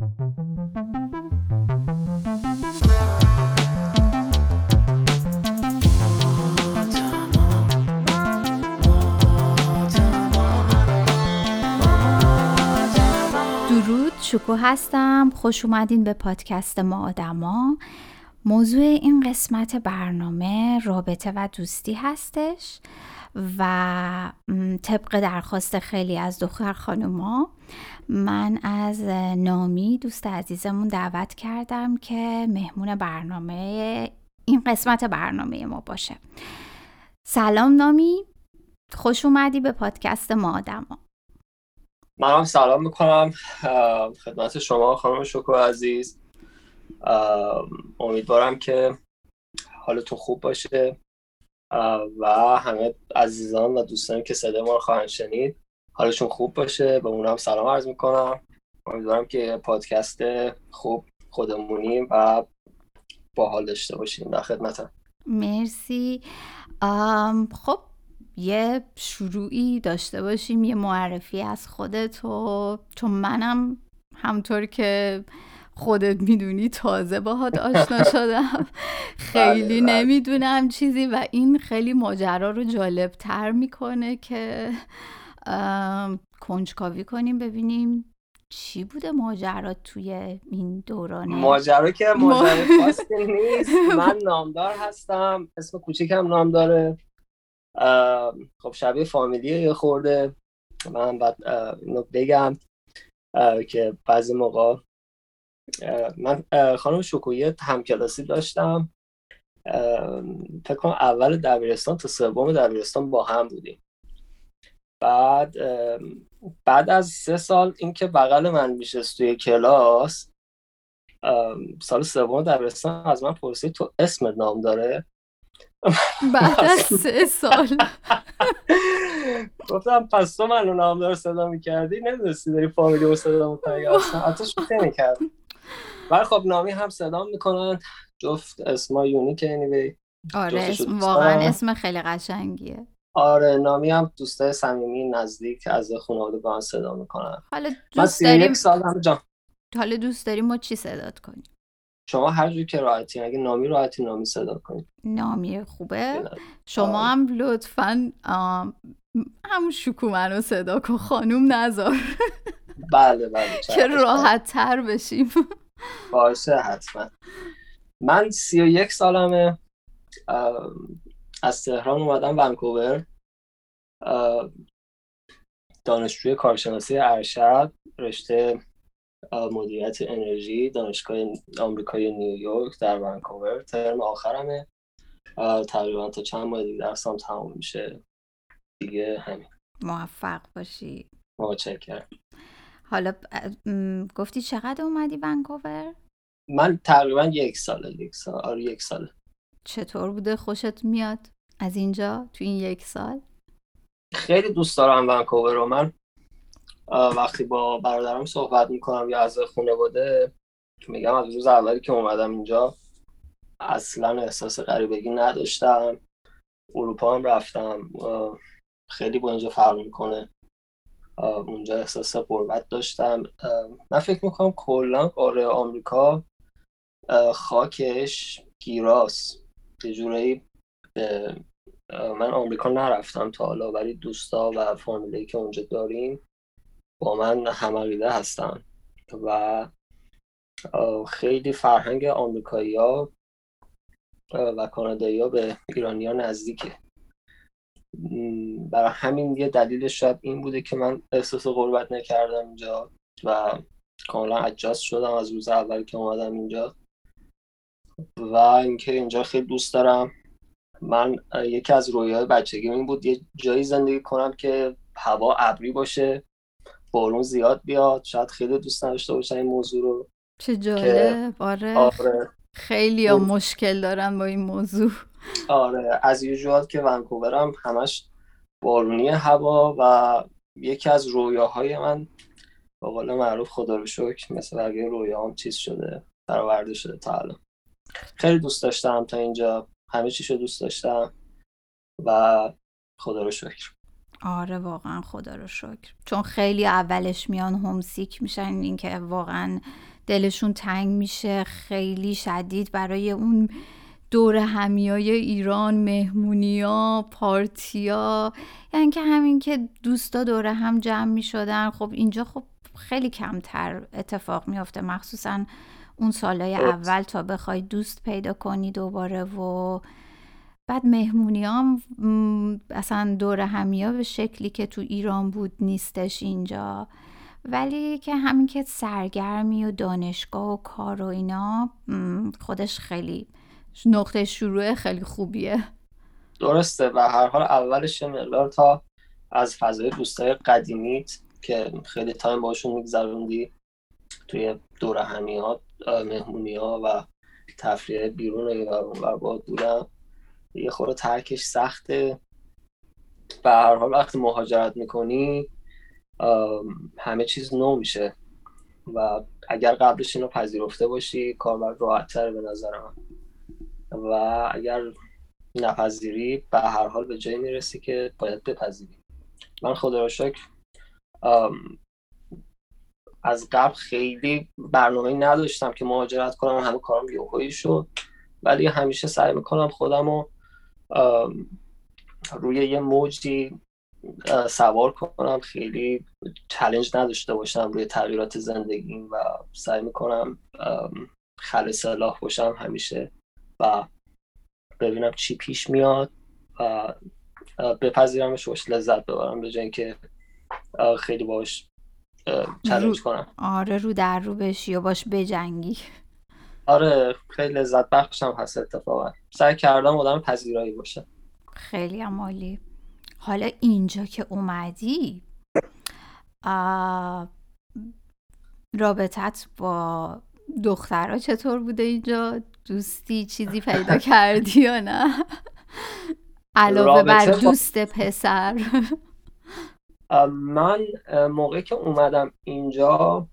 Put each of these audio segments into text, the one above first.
درود شکو هستم. خوش اومدین به پادکست ما آدما. موضوع این قسمت برنامه رابطه و دوستی هستش و طبق درخواست خیلی از دختر خانوما من از نامی دوست عزیزمون دعوت کردم که مهمون برنامه این قسمت برنامه ما باشه. سلام نامی. خوش اومدی به پادکست ما آدما. من هم سلام می‌کنم. خدمت شما خانم شکو عزیز. امیدوارم که حالتون خوب باشه. و همه عزیزان و دوستانی که صدای ما رو خواهند شنید. حالشون خوب باشه به اونم سلام عرض می‌کنم. امیدوارم که پادکست خوب خودمونی و باحال داشته باشیم در خدمتم. مرسی. خب یه شروعی داشته باشیم یه معرفی از خودت و چون منم همطور که خودت می‌دونی تازه باهات آشنا شدم. خیلی بله. نمی‌دونم چیزی و این خیلی ماجرا رو جالب تر می‌کنه که کنجکاوی کنیم ببینیم چی بوده ماجرا توی این دورانه. ماجرا که ماجرا خاصی نیست. من نامدار هستم. اسم کوچیکم نام داره خب شبیه فامیلیه یه خورده. من بعد اینو بگم که بعضی موقع من خانم شکویه همکلاسی داشتم. فکر کنم اول دبیرستان تا سوم دبیرستان با هم بودیم. بعد بعد از سه سال اینکه بغل من میشست توی کلاس سال سوم دبیرستان از من پرسید تو اسمت نام داره؟ بعد از سه سال. گفتم پس تو منو نام داره صدا می‌کردی؟ نمی‌دونستی داری فامیلی رو صدا می‌کنی اصلا حتی شوخی می‌کرد ولی خب نامی هم صدا می‌کنن جفت اسما یونیک anyway. آره اسم واقعا. اسم خیلی قشنگیه. آره نامی هم دوستای صمیمی نزدیک از خانواده با من صدا می‌کنن. حالا دوست داریم 31 سال هم جان. حالا دوست داریم ما چی صدات کنیم؟ شما هر جور که راحتی اگه نامی راحتی نامی صدا کنید. نامی خوبه. شما آره. هم لطفا همون شکو منو صدا کن خانوم نزار بله بله که. راحت تر بشیم. باشه حتما. من سی و یک سالمه. از تهران اومدم ونکوور دانشجوی کارشناسی ارشد رشته مدیریت انرژی دانشگاه آمریکای نیویورک در ونکوور. ترم آخرمه. تقریبا تا چند ماه دیگه درسام تموم میشه. دیگه همین. موفق باشی. متشکرم. حالا م، گفتی چقدر اومدی ونکوور؟ من تقریبا یک ساله یک سال آره یک ساله. چطور بوده خوشت میاد از اینجا تو این یک سال؟ خیلی دوست دارم ونکوور رو. من وقتی با برادرم صحبت می‌کنم یا از خانواده میگم از روز اولی که اومدم اینجا اصلا احساس غریبگی نداشتم. اروپا هم رفتم. خیلی با اینجا فرق می‌کنه. اونجا احساس غربت داشتم. من فکر می‌کنم کلا قاره آمریکا خاکش گیراست جورایی به اه، من آمریکا نرفتم تا حالا ولی دوستا و فامیلی که اونجا داریم با من همعقیده هستن. و خیلی فرهنگ آمریکایی ها و کانادایی ها به ایرانی ها نزدیکه برای همین یه دلیلش شاید این بوده که من احساس غربت نکردم اینجا و کاملا adjust شدم از روز اول که اومدم اینجا. و اینکه اینجا خیلی دوست دارم. من یکی از رویاهای بچگیم این بود یه جایی زندگی کنم که هوا ابری باشه بارون زیاد بیاد شاید خیلی دوست نداشته باشن این موضوع رو. چه جالب. آره. آره. خیلی ها مشکل دارن با این موضوع. آره. از یوزوال که ونکوورم همش بارونی هوا و یکی از رویاهای من به قول معروف خدا رو شکر مثل بقیه رویاهام چیز شده برآورده شده تا الان. خیلی دوست داشتم تا اینجا. همه چیشو دوست داشتم. و خدا رو شکر. آره واقعا خدا رو شکر. چون خیلی اولش میان همسیک میشن اینکه واقعا دلشون تنگ میشه. خیلی شدید برای اون دور همیای ایران مهمونیا پارتیا. یعنی که همین که دوستا دور هم جمع می‌شدن. خب اینجا خب خیلی کمتر اتفاق میافته. مخصوصا اون سالهای اول تا بخوای دوست پیدا کنی دوباره و بعد مهمونی هم اصلا دور همیا به شکلی که تو ایران بود نیستش اینجا. ولی که همین که سرگرمی و دانشگاه و کار و اینا خودش خیلی نقطه شروع خیلی خوبیه. درسته و هر حال اولش مقدار تا از فضای دوستای قدیمیت که خیلی time باشون میگذروندی توی دور همیات. مهمونی ها و تفریح بیرون و باد بودن یه خورده ترکش سخته. و هر حال وقتی مهاجرت می‌کنی همه چیز نو میشه. و اگر قبلش اینو پذیرفته باشی کار راحت تره به نظر من و اگر نپذیری به هر حال به جایی می‌رسی که باید بپذیری. من خدا را شکر از قبل خیلی برنامه نداشتم که مهاجرت کنم همه کارم یوهایی شد. ولی همیشه سعی می‌کنم خودم رو روی یه موجی سوار کنم. خیلی چلنج نداشته باشم روی تغییرات زندگیم و سعی می‌کنم خل صلاح باشم همیشه و ببینم چی پیش میاد و بپذیرمش باش لذت ببرم به جای که خیلی باش چلنج کنم. آره رو در رو بشی و باش بجنگی. آره خیلی لذت بخشم هست اتفاقا. سعی کردم آدم پذیرایی باشه خیلی عمالی حالا اینجا که اومدی رابطت با دخترها چطور بوده اینجا؟ دوستی چیزی پیدا کردی یا نه؟ علاوه بر دوست پسر. من موقعی که اومدم اینجا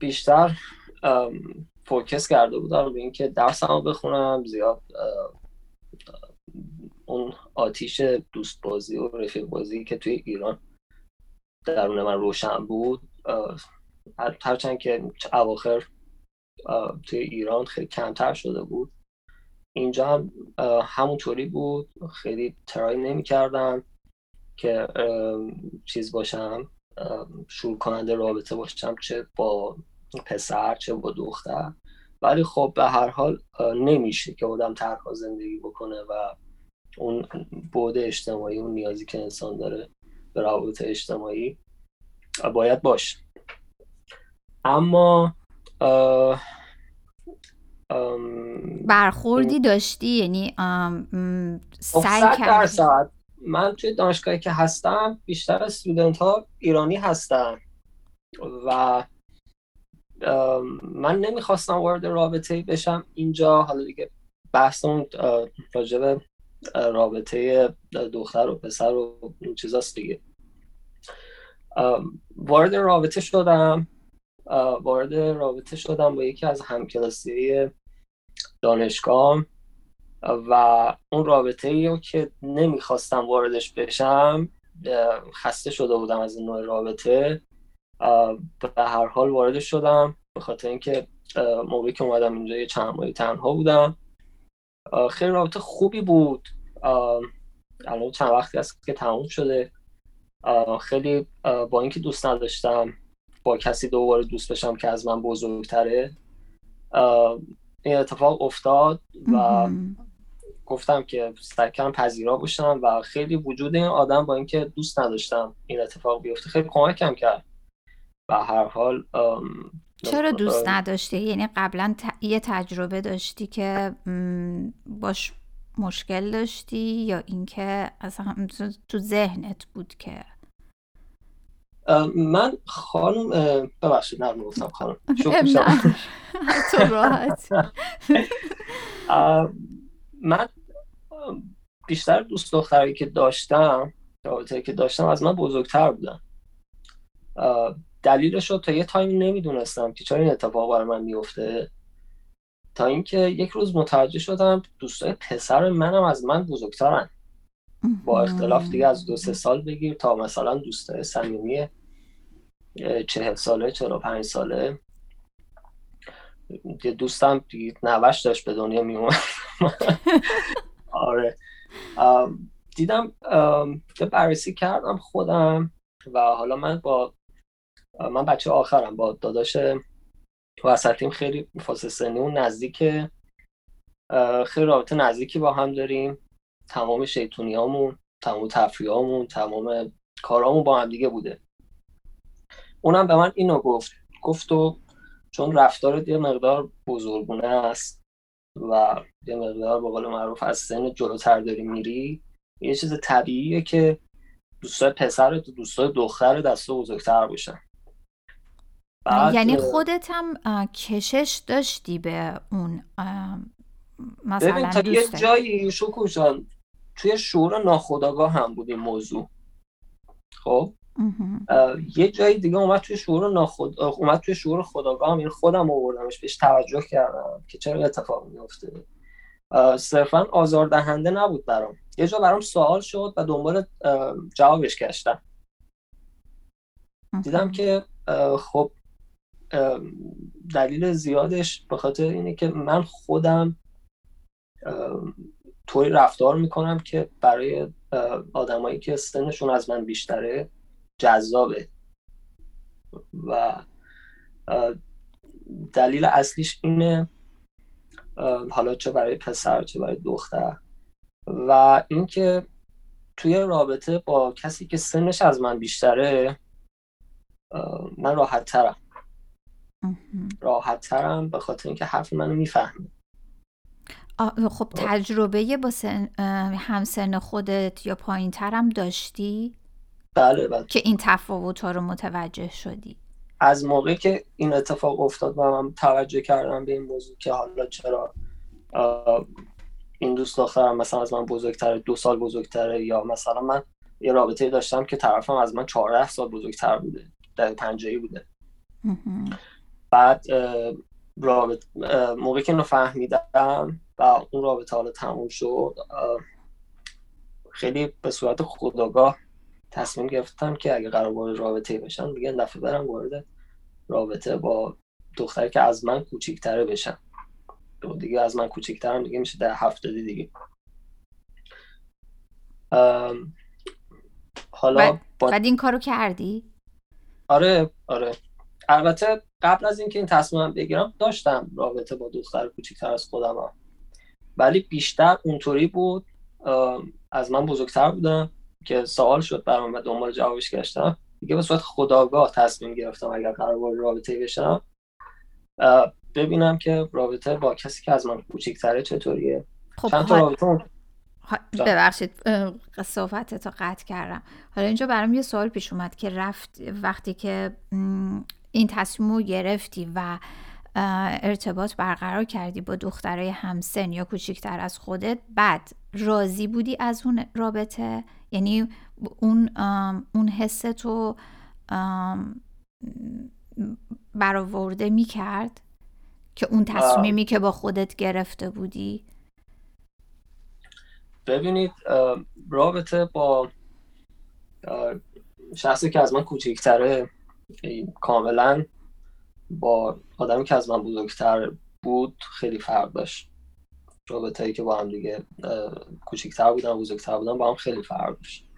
بیشتر فوکس کرده بودم به اینکه درسمو بخونم زیاد اون آتیش دوست بازی و رفیق بازی که توی ایران درون من روشن بود هرچند که اواخر توی ایران خیلی کمتر شده بود. اینجا هم همونطوری بود خیلی ترای نمی کردم که چیز باشم شروع کننده رابطه باشم چه با پسر چه با دختر. ولی خب به هر حال نمیشه که آدم ترها زندگی بکنه و اون بود اجتماعی اون نیازی که انسان داره به روابط اجتماعی باید باشه. اما برخوردی داشتی؟ یعنی سعی درصد. من توی دانشگاهی که هستم بیشتر استودنت ها ایرانی هستن. و من نمی‌خواستم وارد رابطه بشم اینجا. حالا دیگه بحث اون راجب رابطه دختر و پسر و این چیزاست دیگه. وارد رابطه شدم. وارد رابطه شدم با یکی از همکلاسی دانشگاه و اون رابطه ای که نمی‌خواستم واردش بشم خسته شده بودم از این نوع رابطه. به هر حال وارد شدم به خاطر اینکه موقعی که اومدم اینجا یه چند ماهی تنها بودم. خیلی رابطه خوبی بود. الان چند وقتی است که تموم شده. خیلی با اینکه دوست نداشتم با کسی دوباره دوست بشم که از من بزرگتره. این اتفاق افتاد و گفتم که سعی کردم پذیرا باشم و خیلی وجود این آدم با اینکه دوست نداشتم این اتفاق بیفته خیلی کمکم کرد. و هر حال چرا دوست نداشتی؟ یعنی قبلا یه تجربه داشتی که باش مشکل داشتی یا اینکه اصلا تو ذهنت بود که؟ من خانم ببخشید نه گفتم خانم. تو راحت. من بیشتر دوست دختری که داشتم که داشتم از من بزرگتر بودن. دلیلش رو تا یه تایم نمی‌دونستم که چرا این اتفاق برای من میفته تا اینکه یک روز متوجه شدم دوستای پسر منم از من بزرگترن. با اختلاف دیگه از دو سه سال بگیر تا مثلا دوست صمیمی چهل ساله چهل پنج ساله. یه دوستم دیگه نوش داشت به دنیا میومد آره. دیدم بررسی کردم خودم و حالا من با من بچه آخرم با داداش وسطیم خیلی فاصله سنی اون نزدیک خیلی رابطه نزدیکی با هم داریم. تمام شیطونیامون تمام تفریحامون تمام کارامون با هم دیگه بوده. اونم به من اینو گفت. گفت و چون رفتار یه مقدار بزرگونه است و یه مقدار به قول معروف از سن جلوتر داری میری. یه چیز طبیعیه که دوستای پسر و دوستای دختر دست بزرگتر باشن. یعنی خودت هم کشش داشتی به اون مثلا ببین تا یه جایی شکو جان توی شعور ناخداگاه هم بود این موضوع. خب؟ یه جایی دیگه اومد توی شعور ناخود اومد توی شعور خداگاه هم. یعنی خودم آوردمش بهش توجه کردم که چرا اتفاق میفته صرفا آزاردهنده نبود برام. یه جا برام سوال شد و دنبال جوابش گشتم. دیدم که خب دلیل زیادش به خاطر اینه که من خودم طوری رفتار می‌کنم که برای آدمایی که سنشون از من بیشتره جذابه. و دلیل اصلیش اینه حالا چه برای پسر چه برای دختر. و اینکه توی رابطه با کسی که سنش از من بیشتره من راحت ترم راحت ترم به خاطر اینکه حرف منو می‌فهمه خب تجربه با سن، همسن خودت یا پایین ترم داشتی؟ بله بله. که این تفاوت ها رو متوجه شدی. از موقعی که این اتفاق افتاد و من توجه کردم به این موضوع که حالا چرا این دوست دخترم مثلا از من بزرگتره دو سال بزرگتره یا مثلا من یه رابطه داشتم که طرفم از من 14 سال بزرگتر بوده در پنجایی بوده. بعد رابط موقعی که اینو فهمیدم و اون رابطه حالا تموم شد خیلی به صورت خداگاه تصمیم گرفتم که اگه قرار وارد رابطه بشم دیگه دفعه برم وارد رابطه با دختری که از من کوچیکتره بشم دیگه از من کوچیکترم دیگه میشه در هفته دیگه حالا بعد این کارو کردی؟ آره آره البته قبل از اینکه این تصمیم بگیرم داشتم رابطه با دختر کوچیکتر از خودم هم. ولی بیشتر اونطوری بود از من بزرگتر بودم که سوال شد برام و دنبال جوابش گشتم. دیگه به صورت خداگاه تصمیم گرفتم اگر قرار بود رابطه بشم. ببینم که رابطه با کسی که از من کوچیکتره چطوریه. خب چند تا رابطه ببخشید صحبت تا قطع کردم. حالا اینجا برام یه سوال پیش اومد که رفت وقتی که این تصمیم رو گرفتی و ارتباط برقرار کردی با دخترای همسن یا کوچیکتر از خودت بعد راضی بودی از اون رابطه؟ یعنی اون اون حس تو برآورده می کرد که اون تصمیمی که با خودت گرفته بودی؟ ببینید رابطه با شخصی که از من کوچکتره کاملا با آدمی که از من بزرگتر بود خیلی فرق داشت. رابطه که با هم دیگه کوچکتر بودن و بزرگتر بودن با هم خیلی فرق داشت.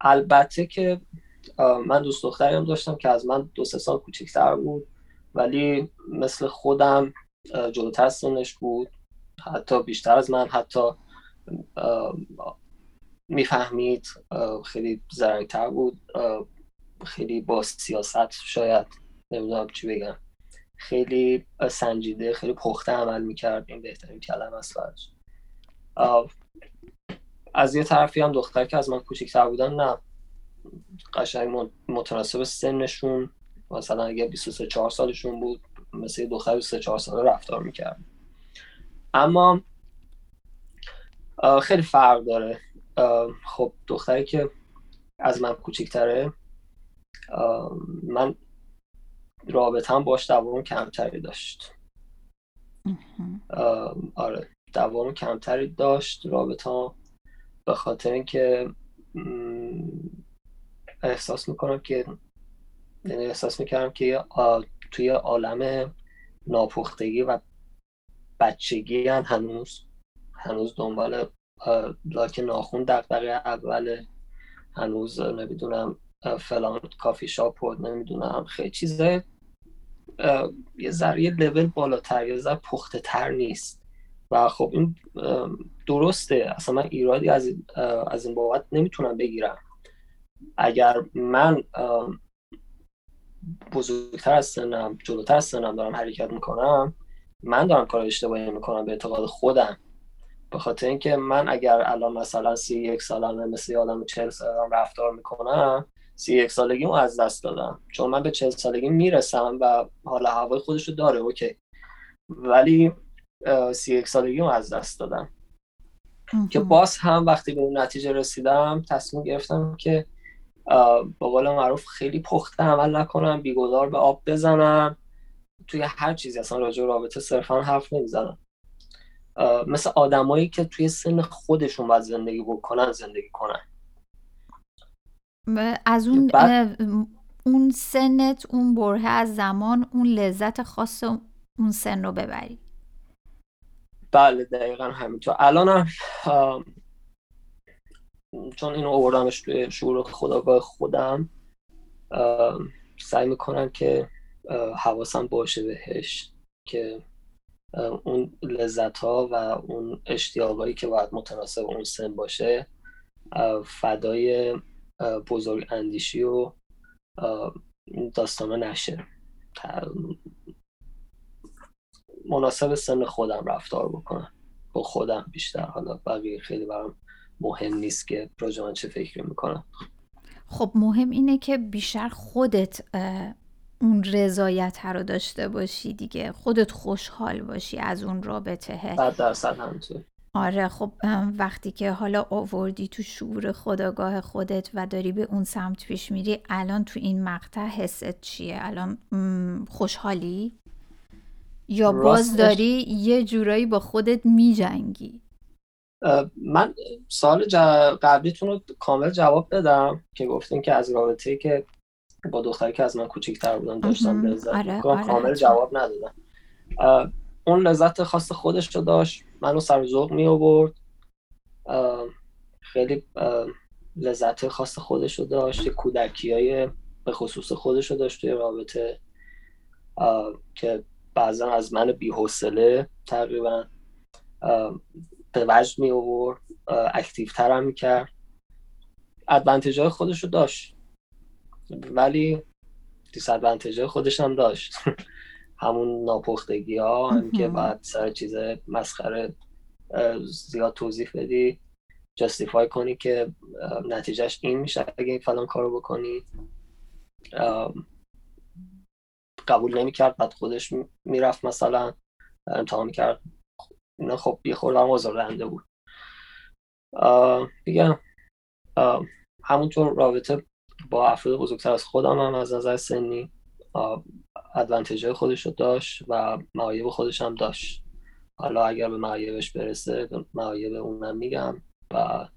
البته که من دوست دختری هم داشتم که از من دو سه سال کوچکتر بود ولی مثل خودم جلوتر سنش بود. حتی بیشتر از من حتی می‌فهمید خیلی زرنگتر بود. خیلی با سیاست شاید نمی‌دونم چی بگم. خیلی سنجیده خیلی پخته عمل می‌کرد. این بهترین کلمه است از یه طرفی هم دختر که از من کوچکتر بودن نه. قشنگ متناسب سنشون. مثلا اگه 23 4 سالشون بود مثل دختر 23 4 ساله رفتار می‌کرد. اما خیلی فرق داره. خب دختری که از من کوچکتره من رابطم باش دوام کمتری داشت. آره دوام کمتری داشت. رابطه به خاطر اینکه احساس می‌کنم که یعنی احساس می‌کردم که توی عالم ناپختگی و بچگی هنوز هنوز دنبال لاک ناخون دقدقه اوله هنوز نمی‌دونم فلان کافی شاپ و نمی‌دونم خیلی چیزای یه ذره لول بالاتر یه ذره پخته تر نیست. و خب این درسته. اصلا من ایرادی از از این بابت نمی‌تونم بگیرم. اگر من بزرگتر از سنم جلوتر از سنم دارم حرکت می‌کنم من دارم کار اشتباهی می‌کنم به اعتقاد خودم. به خاطر اینکه من اگر الان مثلا سی یک سالم مثل آدم چهل سالم رفتار می‌کنم سی یک سالگی از دست دادم. چون من به چهل سالگی می‌رسم و حالا هوای خودش رو داره اوکی. ولی سی یک سالگی از دست دادم. که باز هم وقتی به اون نتیجه رسیدم تصمیم گرفتم که با قول معروف خیلی پخته عمل نکنم بیگدار به آب بزنم. توی هر چیزی اصلا راجع رابطه صرفا حرف نمی‌زنم. مثل آدمایی که توی سن خودشون باید زندگی بکنن زندگی کنن. از اون اون سنت اون بره از زمان اون لذت خاص اون سن رو ببری. بله دقیقا همینطور. الان هم چون اینو آوردمش توی شعور خداگاه خودم سعی می‌کنم که حواسم باشه بهش که اون لذت ها و اون اشتیاقایی که باید متناسب اون سن باشه فدای بزرگ اندیشی و داستانه نشه مناسب سن خودم رفتار بکنم. با خودم بیشتر. حالا بقیه خیلی برام مهم نیست که راجع چه فکری می‌کنم خب مهم اینه که بیشتر خودت اون رضایت رو داشته باشی دیگه. خودت خوشحال باشی از اون رابطه. صد درصد همینطور. آره خب وقتی که حالا آوردی تو شعور خداگاه خودت و داری به اون سمت پیش میری الان تو این مقطع حست چیه؟ الان خوشحالی؟ یا باز داری یه جورایی با خودت میجنگی؟ من سال قبلیتون رو کامل جواب بدم که گفتین که از رابطه که با دختری که از من کوچیکتر بودن داشتم لذت آره، آره، کامل جواب ندادم. اون لذت خاص خودش رو داشت. منو سر ذوق می آورد خیلی لذت خاص خودش رو داشت کودکی های به خصوص خودش رو داشت توی رابطه. که بعضا از من بیحوصله تقریبا. به وجد می آورد active ترم می کرد advantage های خودش رو داشت. ولی disadvantage خودش هم داشت. همون ناپختگی ها هم که بعد سر چیز مسخره زیاد توضیح بدی جستیفای کنی که نتیجهش این میشه. اگه این فلان کارو بکنی قبول نمی‌کرد بعد خودش می‌رفت مثلا امتحان می‌کرد. اینا خب یه خوردم آزارنده بود. دیگه همونطور رابطه با افراد بزرگتر از خودم هم از نظر سنی ادوانتیج خودش رو داشت و معایب خودش هم داشت. حالا اگر به معایبش برسه معایب اونم میگم و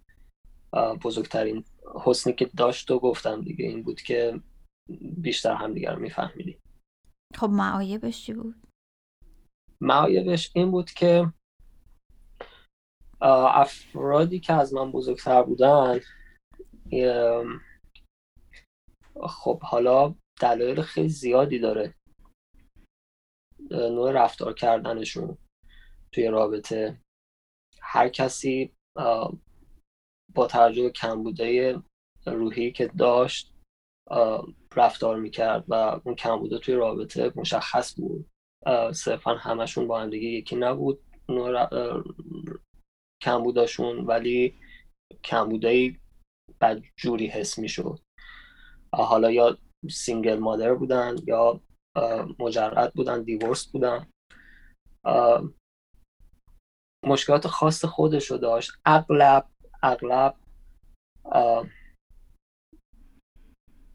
بزرگترین حسنی که داشت و گفتم دیگه این بود که بیشتر هم دیگر رو میفهمیدیم خب معایبش چی بود؟ معایبش این بود که افرادی که از من بزرگتر بودن خب حالا دلایل خیلی زیادی داره. نوع رفتار کردنشون توی رابطه. هر کسی با توجه به کمبوده روحی که داشت رفتار می‌کرد و اون کمبوده توی رابطه مشخص بود. صرفا همشون با هم دیگه یکی نبود کمبوداشون ولی کمبوده بدجوری حس می‌شد. حالا یا single mother بودن یا مجرد بودن divorce بودن. مشکلات خاص خودش رو داشت. اغلب اغلب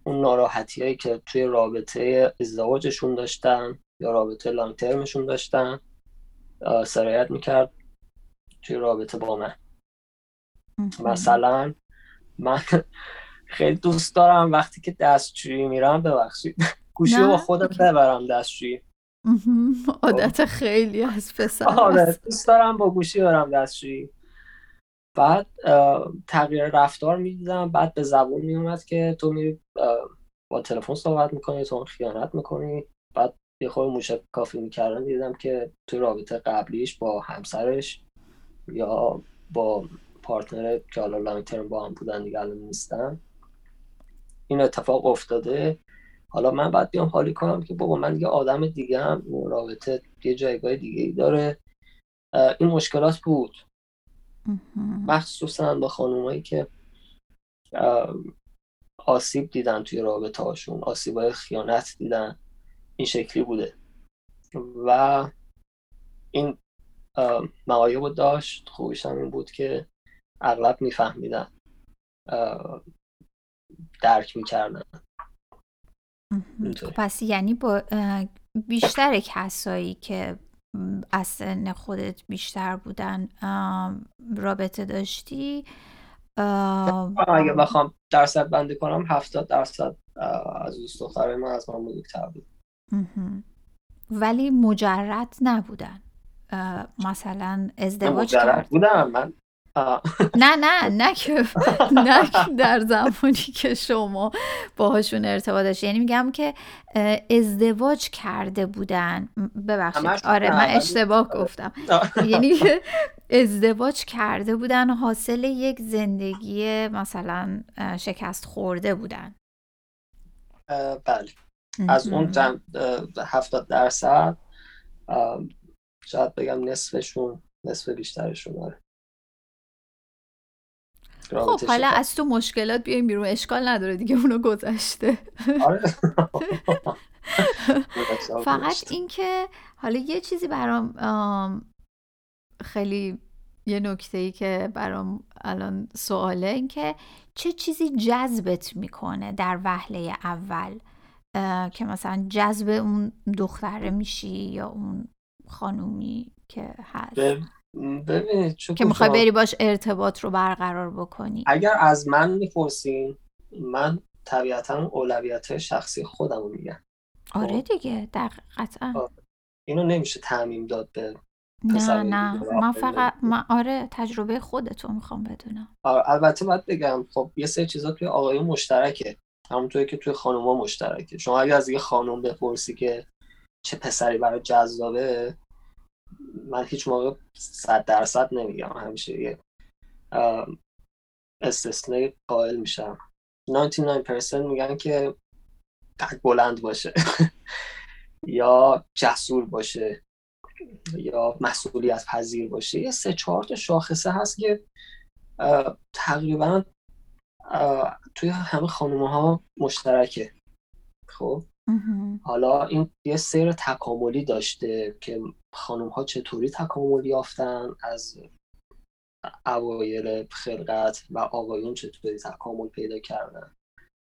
اون ناراحتی هایی که توی رابطه ازدواجشون داشتن یا رابطه long term شون داشتن سرایت می‌کرد توی رابطه با من. مثلا من خیلی دوست دارم وقتی که دستشویی میرم ببخشید. گوشی رو با خودم ببرم دستشویی. عادت خیلی از پسر آره. دوست دارم با گوشی برم دستشویی. بعد تغییر رفتار می‌دیدم. بعد به زبون میومد که تو میری با تلفن صحبت می‌کنی تو خیانت می‌کنی. بعد یه خود موشک کافی می‌کردن دیدم که توی رابطه قبلیش با همسرش یا با پارتنر که حالا لانگ ترم با هم بودن دیگه الان نیستن. این اتفاق افتاده. حالا من باید بیام حالی کنم که بابا من یه آدم دیگه هم رابطه یه جایگاه دیگه ای داره این مشکلات بود. مخصوصا با خانومایی که آسیب دیدن توی رابطه هاشون آسیب های خیانت دیدن. این شکلی بوده. و این معایب داشت. خوبیش هم این بود که اغلب میفهمیدن درک می‌کردن. پس یعنی با بیشتر کسایی که از سن خودت بیشتر بودن رابطه داشتی اگه بخوام درصد بندی کنم هفتاد درصد از دوست دخترهای من از من بزرگتر بود. ولی مجرد نبودن. مثلا ازدواج کرد. بودم من نه نه نه که نه در زمانی که شما باهاشون ارتباط داشتی. یعنی میگم که ازدواج کرده بودن. ببخشید. آره من اشتباه گفتم. یعنی ازدواج کرده بودن حاصل یک زندگی مثلا شکست خورده بودن. بله. از اون هفتاد درصد شاید بگم نصفشون نصف بیشترشون آره. خب حالا از تو مشکلات بیایم بیرون. اشکال نداره دیگه اونو گذشته. آره. فقط اینکه حالا یه چیزی برام خیلی یه نکته ای که برام الان سواله این که چه چیزی جذبت می‌کنه در وهله اول؟ که مثلا جذب اون دختره میشی یا اون خانومی که هست؟ ببینید که می‌خوای بری باش ارتباط رو برقرار بکنی. اگر از من می‌پرسین من طبیعتا اولویت شخصی خودم رو میگم آره خب؟ دیگه در قطعا. آره. اینو نمیشه تعمیم داد به نه نه. من فقط من آره تجربه خودتو می‌خوام بدونم. آره البته باید بگم خب یه سری چیزا توی آقایون مشترکه. همونطوری که توی خانوما مشترکه. شما اگر از یه خانم بپرسی که چه پسری برای جذابه من هیچ موقع صد درصد نمیگم همیشه یه استثنای قائل میشم. 99% میگن که قد بلند باشه یا جسور باشه یا مسئولیت پذیر باشه. یه سه چهار تا شاخصه هست که تقریبا توی همه خانومه ها مشترکه. خب؟ حالا این یه سیر تکاملی داشته که خانم ها چطوری تکامل یافتن؟ از اوایل خلقت و آقایون چطوری تکامل پیدا کردن؟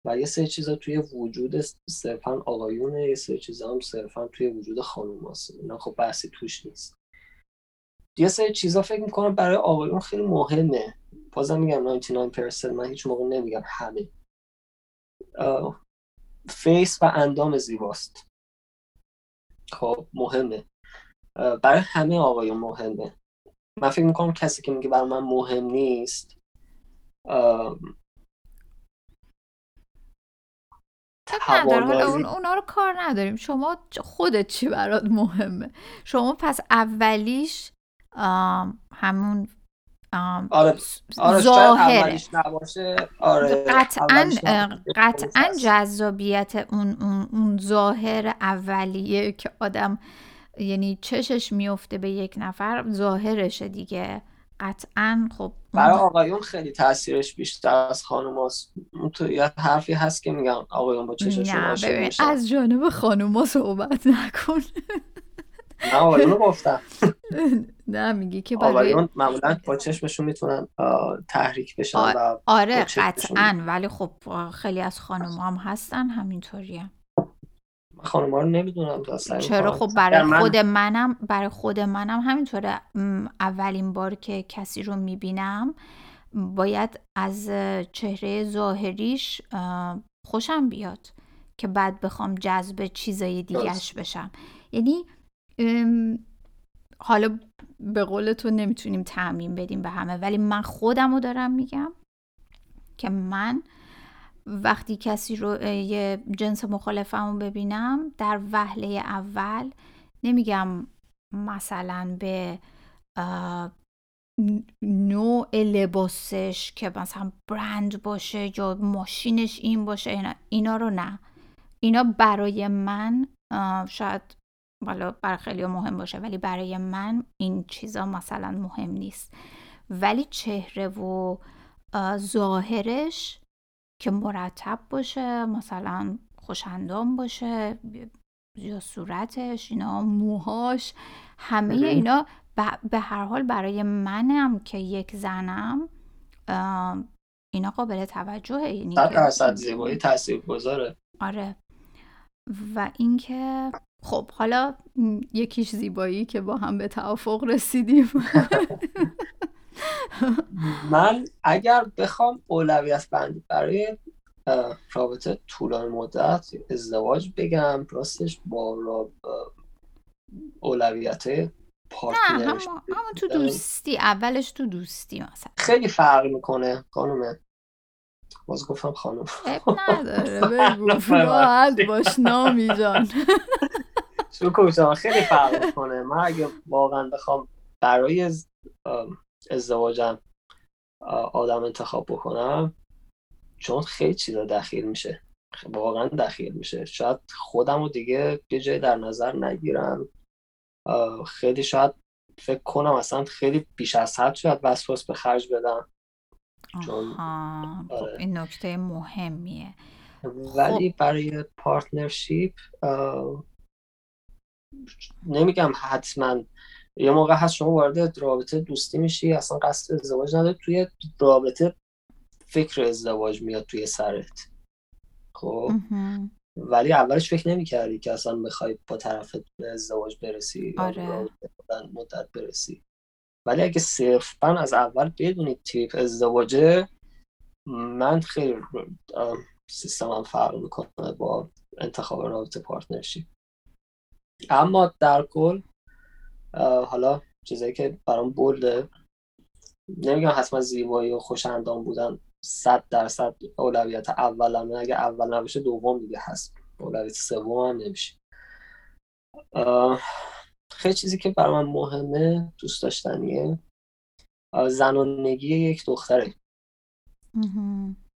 و یه سری چیزا توی وجود صرفا آقایونه یه سری چیزا هم صرفا توی وجود خانوم هست اینا خب بحثی توش نیست. یه سری چیزا فکر می‌کنم برای آقایون خیلی مهمه. بازم میگم 99% من هیچ موقع نمیگم همه. فیس و اندام زیباست. خب مهمه. برای همه آقایون مهمه. من فکر می‌کنم کسی که میگه برای من مهم نیست نداره. حالا اون اونا رو کار نداریم. شما خودت چی برات مهمه؟ شما پس اولیش همون آره, آره ظاهره. آره قطعا قطعا جذابیت اون, اون, اون ظاهر اولیه که آدم یعنی چشش میفته به یک نفر ظاهرشه دیگه قطعا خب برای آقایون خیلی تاثیرش بیشتر از خانوماست تو یه حرفی هست که میگن آقایون با چششون عاشق از جانب خانوما صحبت نکن. نه آقایون گفتم. نه میگی که برای آقایون معمولا با چشمشون می‌تونن تحریک بشن آره قطعا. ولی خب خیلی از خانوم هم هستن همینطوری خانم رو نمی‌دونم چرا؟ خب برای خود منم برای خود منم همینطوره. اولین بار که کسی رو می‌بینم باید از چهره ظاهریش خوشم بیاد که بعد بخوام جذب چیزای دیگهش بشم. یعنی حالا به قول تو نمی‌تونیم تعمین بدیم به همه ولی من خودم رو دارم میگم که من وقتی کسی رو یه جنس مخالفم رو ببینم در وهله اول نمیگم مثلا به نوع لباسش که مثلا برند باشه یا ماشینش این باشه اینا, اینا رو نه. اینا برای من شاید حالا برای خیلی مهم باشه ولی برای من این چیزا مثلا مهم نیست. ولی چهره و ظاهرش که مرتب باشه مثلا خوشندام باشه یا صورتش اینا موهاش همه اینا به هر حال برای منم که یک زنم اینا قابل توجهه یعنی درصد زیبایی تاثیر گذاره آره. و اینکه خب حالا یکیش زیبایی که با هم به توافق رسیدیم. من اگر بخوام اولویت بندی برای رابطه طولانی مدت ازدواج بگم راستش با اولویت نه همون تو دوستی اولش تو دوستی مثلا. خیلی فرق می‌کنه خانومه. باز گفتم خانم نداره بگو. راحت باش نامی جان. خیلی فرق می‌کنه. من اگه واقعا بخوام برای ازدواجم آدم انتخاب بکنم چون خیلی چیزا دخیل میشه. واقعا دخیل میشه. شاید خودم رو دیگه یه جای در نظر نگیرم. خیلی شاید فکر کنم اصلا خیلی بیش از حد شاید وسواس به خرج بدم. چون خب آره. این نکته مهمیه. ولی خب. برای پارتنرشیپ نمیگم حتما یه موقع هست شما وارد رابطه دوستی میشی اصلا قصد ازدواج نداری توی رابطه فکر ازدواج میاد توی سرت. خب؟ ولی اولش فکر نمی‌کردی که اصلا بخوای با طرف به ازدواج برسی آره. مدت برسی. ولی اگه صرفا از اول بدونید تیپ ازدواجه من خیلی سیستمم فرق می‌کنه با انتخاب رابطه پارتنرشیپ. اما در کل حالا چیزایی که برام بولده نمیگم حتما زیبایی و خوشندام بودن. صد درصد اولویت اولمه. اگه اول نباشه دوم دیگه هست. اولویت سوم هم نمیشه. خیلی چیزی که برای من مهمه دوست داشتنیه. زنانگی یک دختره.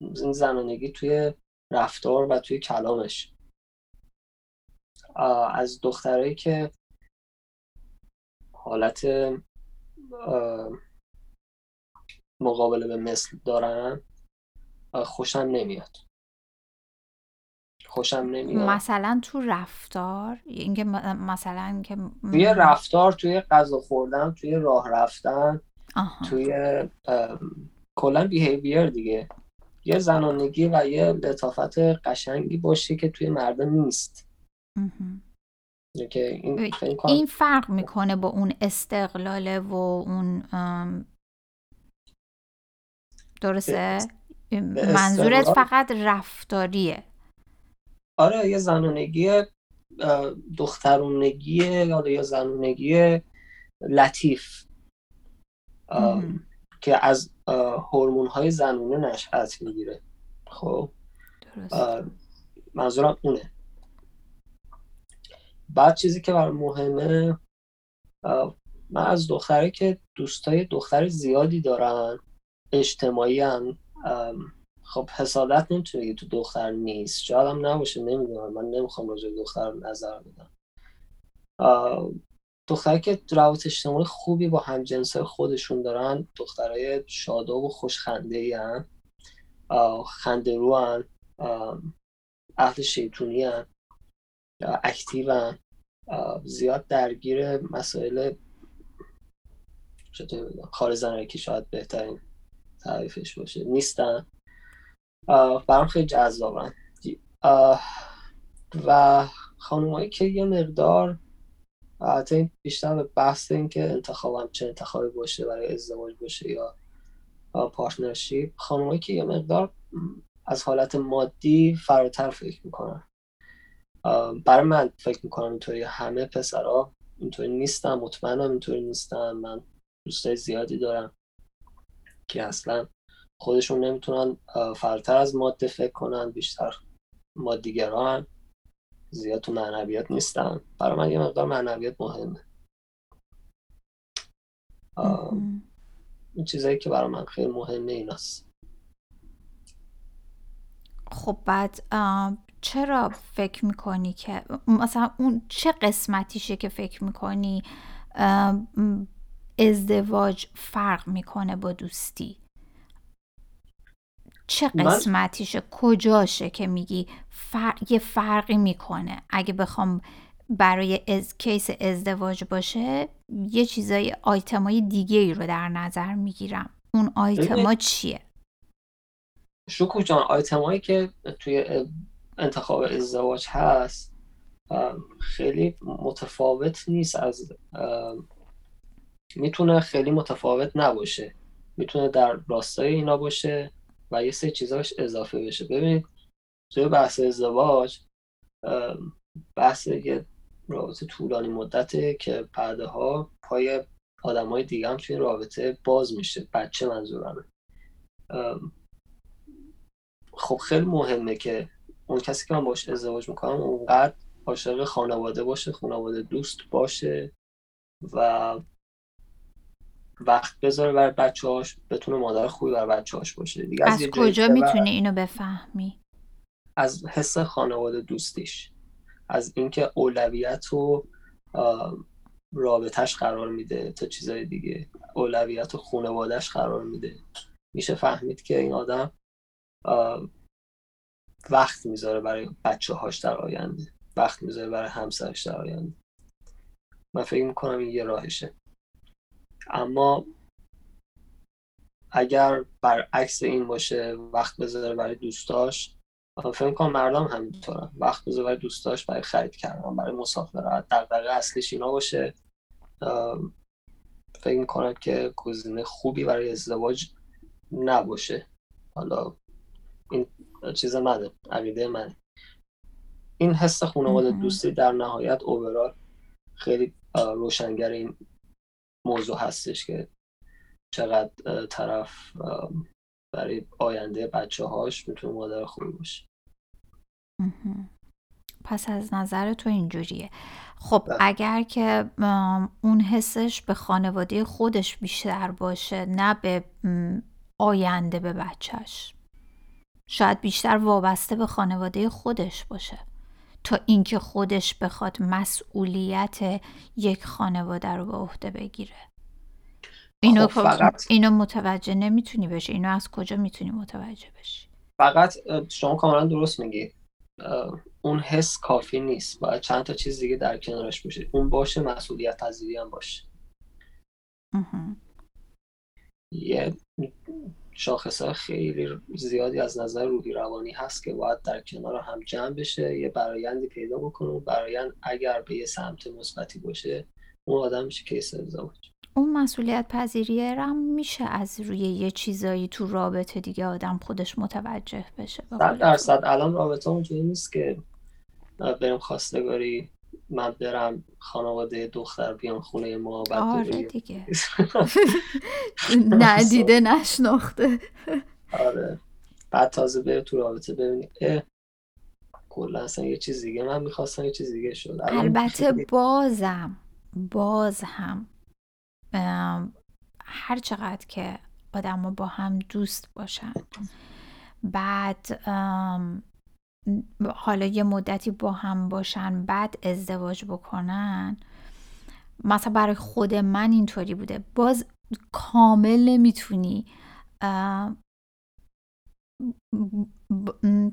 این زنانگی توی رفتار و توی کلامش. از دخترایی که حالت مقابله به مثل دارن خوشم نمیاد. خوشم نمیاد. مثلا تو رفتار اینکه مثلا که توی رفتار توی غذا خوردن توی راه رفتن توی کلا بیهیویر دیگه. یه زنانگی و یه لطافت قشنگی باشه که توی مردم نیست. این, این فرق می‌کنه با اون استقلاله و اون درسته؟ منظورت فقط رفتاریه. آره یه زنانگی دخترونگی یا یه زنانگی لطیف که از هورمون های زنونه نشأت می‌گیره. خب؟ منظورم اونه. بعد چیزی که برای مهمه من از دختره که دوستای دختر زیادی دارن اجتماعی هم خب حسادت نمی‌تونه تو دختر نیست. شاید هم نباشه نمی‌دونم. من نمی‌خوام راجع دختر نظر بدم. دختر که روابط اجتماعی خوبی با هم جنس خودشون دارن دخترای شاداب و خوشخنده ای هن. خنده رو اهل شیطونی هن. اکتیو زیاد درگیر مسائل خارج زنکی شاید بهترین تعریفش باشه. نیستن. برام خیلی جذابن. و خانومایی که یه مقدار حتی بیشتر به بحث این که انتخابم چه انتخابی باشه برای ازدواج باشه یا پارتنرشیپ خانمایی که یه مقدار از حالت مادی فراتر فکر می‌کنن. برای من فکر می‌کنم اینطوری همه پسرها اینطوری نیستن مطمئنم اینطوری نیستن. من دوستای زیادی دارم که اصلا خودشون نمی‌تونن فراتر از ماده فکر کنن بیشتر مادیگران زیاد تو معنویات نیستن. برای من یه مقدار معنویات مهمه. این چیزایی که برای من خیلی مهمه ایناست. خب بعد چرا فکر می‌کنی که مثلا اون چه قسمتیشه که فکر می‌کنی ازدواج فرق می‌کنه با دوستی؟ چه قسمتیشه؟ کجاشه که میگی یه فرقی می‌کنه؟ اگه بخوام برای از... کیس ازدواج باشه یه چیزای آیتمای دیگه ای رو در نظر می‌گیرم. اون آیتما چیه؟ شکو جان آیتمایی که توی انتخاب ازدواج هست خیلی متفاوت نیست از می‌تونه خیلی متفاوت نباشه. می‌تونه در راستای اینا باشه و یه سه چیزاش اضافه بشه. ببینید توی بحث ازدواج بحث یه رابطه طولانی مدته که پرده ها پای آدم های دیگه هم توی رابطه باز میشه. بچه منظورمه. خب خیلی مهمه که اون کسی که من باش ازدواج می‌کنم اونقدر عاشق خانواده باشه خانواده دوست باشه و وقت بذاره برای بچه هاش بتونه مادر خوبی برای بچه هاش باشه. دیگه از, از کجا می‌تونی اینو بفهمی؟ از حس خانواده دوستیش. از اینکه اولویت و رابطش قرار میده تا چیزای دیگه. اولویت و خانوادهش قرار میده. میشه فهمید که این آدم وقت می‌ذاره برای بچه هاش در آینده. وقت می‌ذاره برای همسرش در آینده. من فکر می‌کنم این یه راهشه. اما اگر برعکس این باشه وقت بذاره برای دوستاش فکر می‌کنم مردم همینطورن. وقت بذاره برای دوستاش برای خرید کردن برای مسافرت. دقیقه اصلیش اینا باشه. فکر می‌کنم که گزینه خوبی برای ازدواج نباشه. حالا این چیز منه عقیده منه. این حس خانواده دوستی در نهایت اوورال خیلی روشنگر این موضوع هستش که چقدر طرف برای آینده بچه هاش می‌تونه مادر خوبی باشه. پس از نظر تو اینجوریه. خب بله. اگر که اون حسش به خانواده خودش بیشتر باشه نه به آینده به بچهش شاید بیشتر وابسته به خانواده خودش باشه. تا اینکه خودش بخواد مسئولیت یک خانواده رو به عهده بگیره. اینو, خب فقط... اینو متوجه نمی‌تونی بشی. اینو از کجا می‌تونی متوجه بشی؟ فقط شما کاملا درست میگی. اون حس کافی نیست. باید چند تا چیز دیگه در کنارش باشه. اون باشه مسئولیت پذیری هم باشه. یه شاخص خیلی زیادی از نظر روحی روانی هست که باید در کنار هم جمع بشه یه برایندی پیدا بکنه برایند اگر به یه سمت مثبتی باشه اون آدم میشه کیس ازدواج اون مسئولیت پذیری هم میشه از روی یه چیزایی تو رابطه دیگه آدم خودش متوجه بشه. صد درصد. الان رابطه اونجوری نیست که بریم خواستگاری من برم خانواده دختر بیان خونه ما بعد آره دیگه. ندیده نشناخته. آره. بعد تازه بره تو رابطه ببینی کلا اصلا یه چیز دیگه. من می‌خواستم یه چیز دیگه شد. البته بازم باز هم هر چقدر که آدم با هم دوست باشن. بعد حالا یه مدتی با هم باشن بعد ازدواج بکنن. مثلا برای خود من اینطوری بوده. باز کامل نمی‌تونی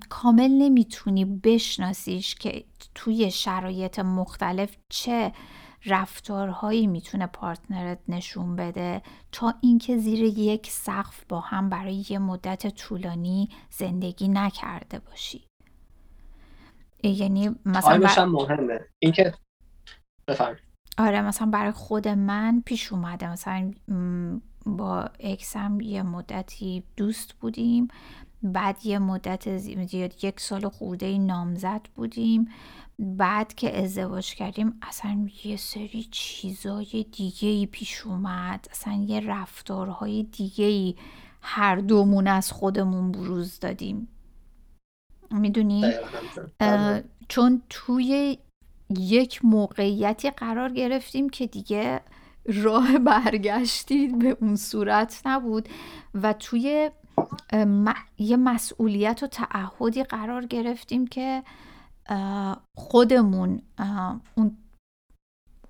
کامل نمی‌تونی بشناسیش که توی شرایط مختلف چه رفتارهایی می‌تونه پارتنرت نشون بده تا اینکه زیر یک سقف با هم برای یه مدت طولانی زندگی نکرده باشی. یعنی مثلا بر... مهمه. اینکه بفرم آره مثلا برای خود من پیش اومده. مثلا با اکسم یه مدتی دوست بودیم. بعد یه مدت زیاد یک سال خورده نامزد بودیم. بعد که ازدواج کردیم اصلا یه سری چیزای دیگه ای پیش اومد. اصلا یه رفتارهای دیگه ای هر دومون از خودمون بروز دادیم. می‌دونی؟ چون توی یک موقعیتی قرار گرفتیم که دیگه راه برگشتی به اون صورت نبود و توی یه مسئولیت و تعهدی قرار گرفتیم که خودمون اون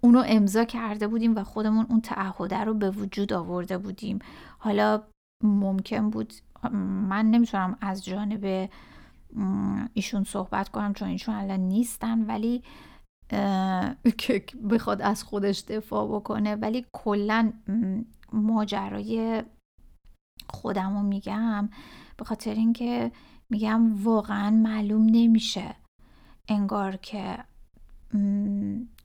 اونو امضا کرده بودیم و خودمون اون تعهده رو به وجود آورده بودیم. حالا ممکن بود من نمی‌تونم از جانب ایشون صحبت کنم چون ایشون الان نیستن ولی که بخواد از خودش دفاع بکنه ولی کلا ماجرای خودم رو میگم به خاطر اینکه میگم واقعا معلوم نمیشه انگار که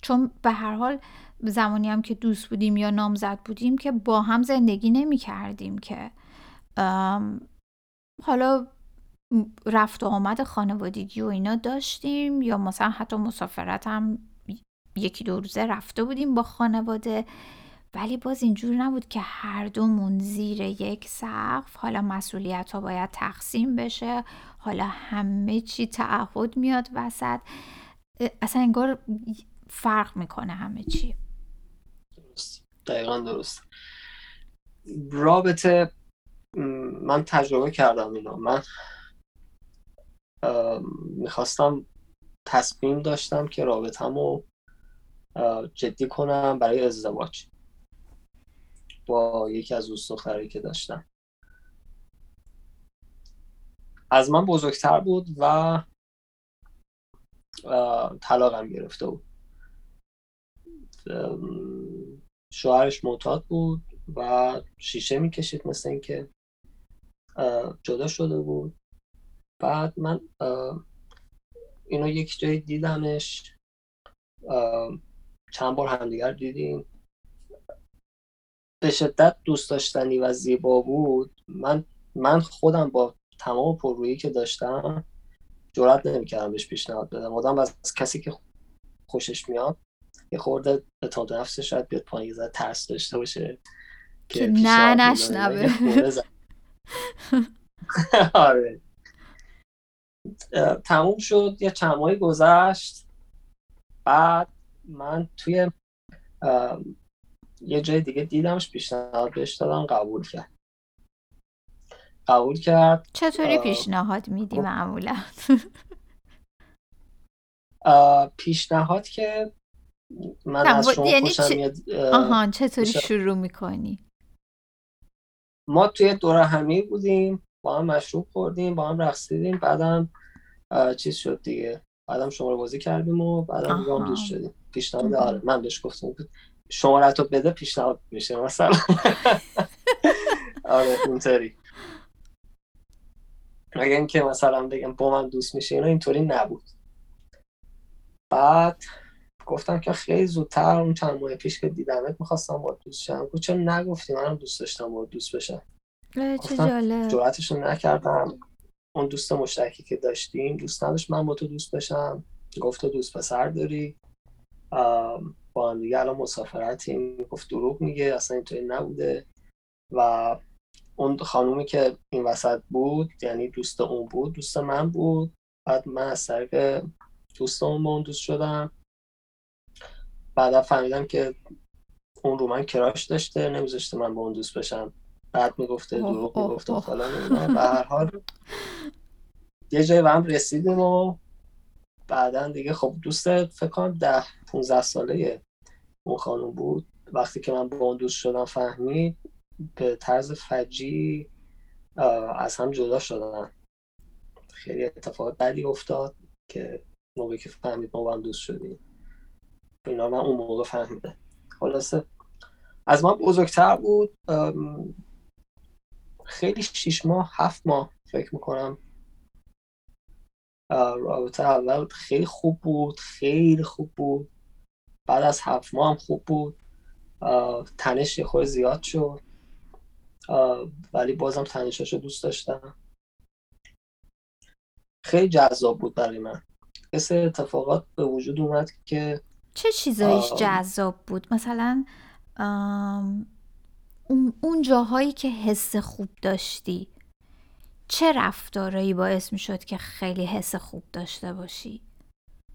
چون به هر حال زمانی هم که دوست بودیم یا نامزد بودیم که با هم زندگی نمی کردیم که حالا رفت و آمد خانوادگی و اینا داشتیم یا مثلا حتی مسافرت هم یکی دو روزه رفته بودیم با خانواده. ولی باز اینجور نبود که هر دومون زیر یک سقف. حالا مسئولیت ها باید تقسیم بشه. حالا همه چی تعهد میاد وسط. اصلا انگار فرق می‌کنه همه چی. درست. دقیقا درست. رابطه من تجربه کردم اینا من می‌خواستم تصمیم داشتم که رابطمو جدی کنم برای ازدواج با یکی از دوست دختری که داشتم. از من بزرگتر بود و طلاقم گرفته بود. شوهرش معتاد بود و شیشه می‌کشید مثل اینکه جدا شده بود. بعد من اینو یک جایی دیدمش. چند بار همدیگر دیدیم. به شدت دوست داشتنی و زیبا بود. من من خودم با تمام پررویی که داشتم جرات نمی‌کردم بهش پیشنهاد بدم. آدم از کسی که خوشش میاد یه خورده به تاد نفسش شاید بیاد پایین زد ترس داشته باشه که نه نشنوه. آره. تموم شد یه چند ماهی گذشت. بعد من توی یه جای دیگه دیدمش پیشنهاد بهش دادم قبول کرد. قبول کرد. چطوری پیشنهاد میدی خب. معمولا؟ پیشنهاد که من از شما یعنی خوشم آها چطوری شروع می‌کنی؟ ما توی دور همی بودیم. با هم مشروب خوردیم با هم رقصیدیم بعدم چیز شد دیگه. بعدم شماره بازی کردیم و بعدم دیگه هم دوست شدیم. پیشنهاد آره من بهش گفتم شماره تو بده پیشنهاد میشه مثلا. آره اینطوری. اگه اینکه مثلا بگم با من دوست میشه اینا اینطوری نبود. بعد گفتم که خیلی زودتر اون چند ماه پیش که دیدمت می‌خواستم با دوست شم. گفت چون نگفتی؟ منم دوست داشتم با دوست بشم. چه جالب. جرأتشون نکردم. اون دوست مشترکی که داشتیم دوست نداشت من با تو دوست بشم. گفت تو دوست پسر داری. با هم دیگه الان مسافرتیم. گفت دروغ میگه اصلا اینطوری نبوده. و اون خانومی که این وسط بود یعنی دوست اون بود دوست من بود. بعد من از طریق دوست اون با اون دوست شدم. بعدا فهمیدم که اون رو من کراش داشته نمیذاشته من با اون دوست بشم. بعد می‌گفته دروغ می‌گفته فلان به هر حال یه جایی به هم رسیدیم و بعدا دیگه خب دوست فکر کنم ده 15 ساله اون خانم بود. وقتی که من با اون دوست شدم فهمید به طرز فجی از هم جدا شدن. خیلی اتفاق بدی افتاد که موقعی که فهمید ما با هم دوست شدیم. اینا من اون موقع فهمیده. خلاصه از ما بزرگتر بود. خیلی شیش ماه هفت ماه فکر می‌کنم. رابطه اول خیلی خوب بود خیلی خوب بود. بعد از هفت ماه هم خوب بود. تنش یه خود زیاد شد. ولی بازم تنشاشو دوست داشتم. خیلی جذاب بود برای من. قصه اتفاقات به وجود اومد که چه چیزایش جذاب بود؟ مثلا اون جاهایی که حس خوب داشتی. چه رفتارایی باعث می شد که خیلی حس خوب داشته باشی؟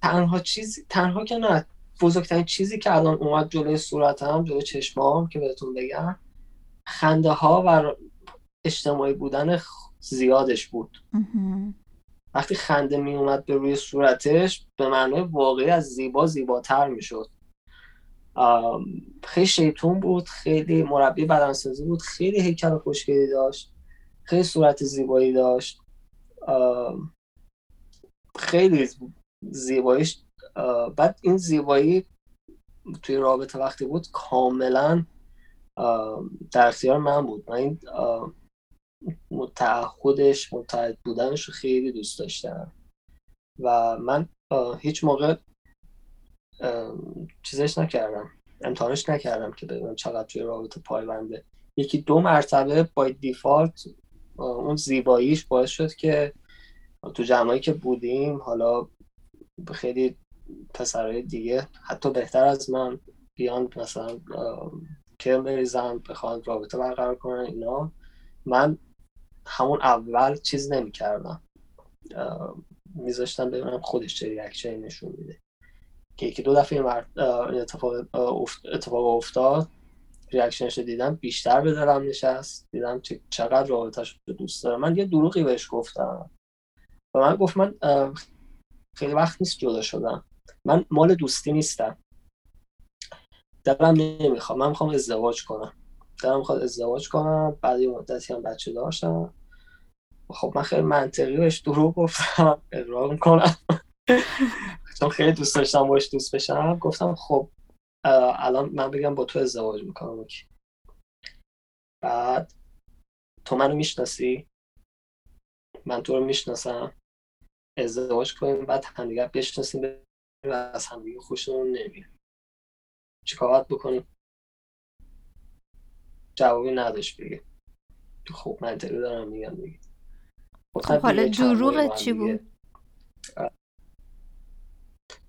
تنها چیزی تنها که نه بزرگترین چیزی که الان اومد جلوی صورتم جلوی چشمام که بهتون بگم خنده ها و اجتماعی بودن زیادش بود. وقتی خنده می اومد به روی صورتش به معنای واقعی از زیبا زیباتر می شد خیلی شیطون بود خیلی مربی بدنسازی بود خیلی هیکل خوشگلی داشت خیلی صورت زیبایی داشت. خیلی زیباییش بعد این زیبایی توی رابطه وقتی بود کاملا در اختیار من بود. من این متعهدش متعهد بودنش رو خیلی دوست داشتم. و من هیچ موقع چیزش نکردم. امتحانش نکردم که ببینم چقدر توی رابطه پایبنده یکی دو مرتبه با دیفالت اون زیباییش باعث شد که تو جمعایی که بودیم حالا خیلی پسرهای دیگه حتی بهتر از من بیان مثلا کرم بریزن بخوان رابطه برقرار کنن اینا. من همون اول چیز نمی کردم میذاشتم ببینم خودش چه ریاکشنی نشون میده. که یکی دو دفعه این اتفاق, اتفاق افتاد. ریاکشنش دیدم بیشتر به دلم نشست. دیدم چقدر رابطهش رو دوست دارم. من یه دروغی بهش گفتم. و من گفت من خیلی وقت نیست جدا شدم. من مال دوستی نیستم. دلم نمی‌خوام من می‌خوام ازدواج کنم. دلم می‌خواد ازدواج کنم. بعد یه مدتی هم بچه داشتم. خب من خیلی منطقی بهش دروغ گفتم. اقرار می‌کنم. چون خیلی دوست داشتم باش دوست بشم. گفتم خب الان من بگم با تو ازدواج می‌کنم بعد تو منو می‌شناسی؟ من تو رو می‌شناسم. ازدواج کنیم بعد همدیگر بشناسیم و از همدیگه خوشمون نمیاد. چیکار بکنیم؟ جوابی نداشت بگه خب منطقی دارم میگم دیگه. خب حالا دروغ چی بود؟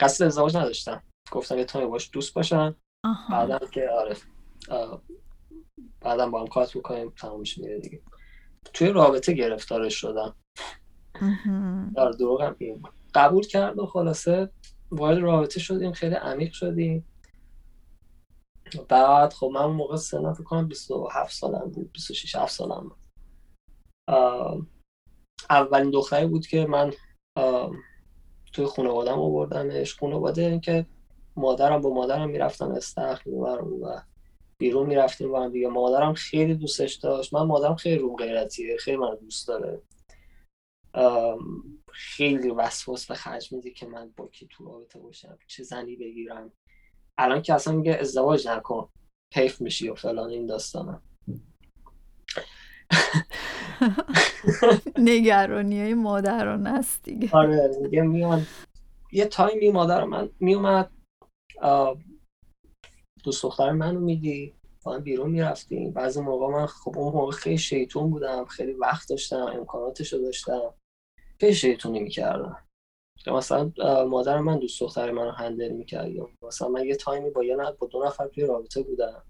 قصد ازدواج نداشتم. گفتم یه تایی باش دوست باشن بعدم که آره. بعدم با هم کات بکنیم تمامش میره دیگه. توی رابطه گرفتارش شدم. در دروغم این قبول کرد و خلاصه وارد رابطه شدیم خیلی عمیق شدیم. بعد خب من موقع سنم فکر کنم 27 سالم بود 26 7 سالم بود. اولین دختری بود که من توی خانوادم آوردمش خانواده که مادرم با مادرم می‌رفتم استخر و بیرون می‌رفتیم با هم دیگه. مادرم خیلی دوستش داشت. من مادرم خیلی رو غیرتیه. خیلی من دوست داره. خیلی وسواس به خرج میده که من با کی تو رابطه باشم چه زنی بگیرم. الان که اصلا میگه ازدواج نکن. حیف میشی و فلان این داستانم نگرانی های مادران است دیگه. آره میگه میان یه تایمی مادر من میومد دوست دختر منو میدی با بیرون می‌رفتیم. بعضی موقع من خب اون موقع خیلی شیطون بودم خیلی وقت داشتم امکاناتش رو داشتم. خیلی شیطونی می‌کردم. مثلا مادر من دوست دختر منو هندل می‌کرد. مثلا من یه تایمی با یه با دو نفر توی رابطه بودم.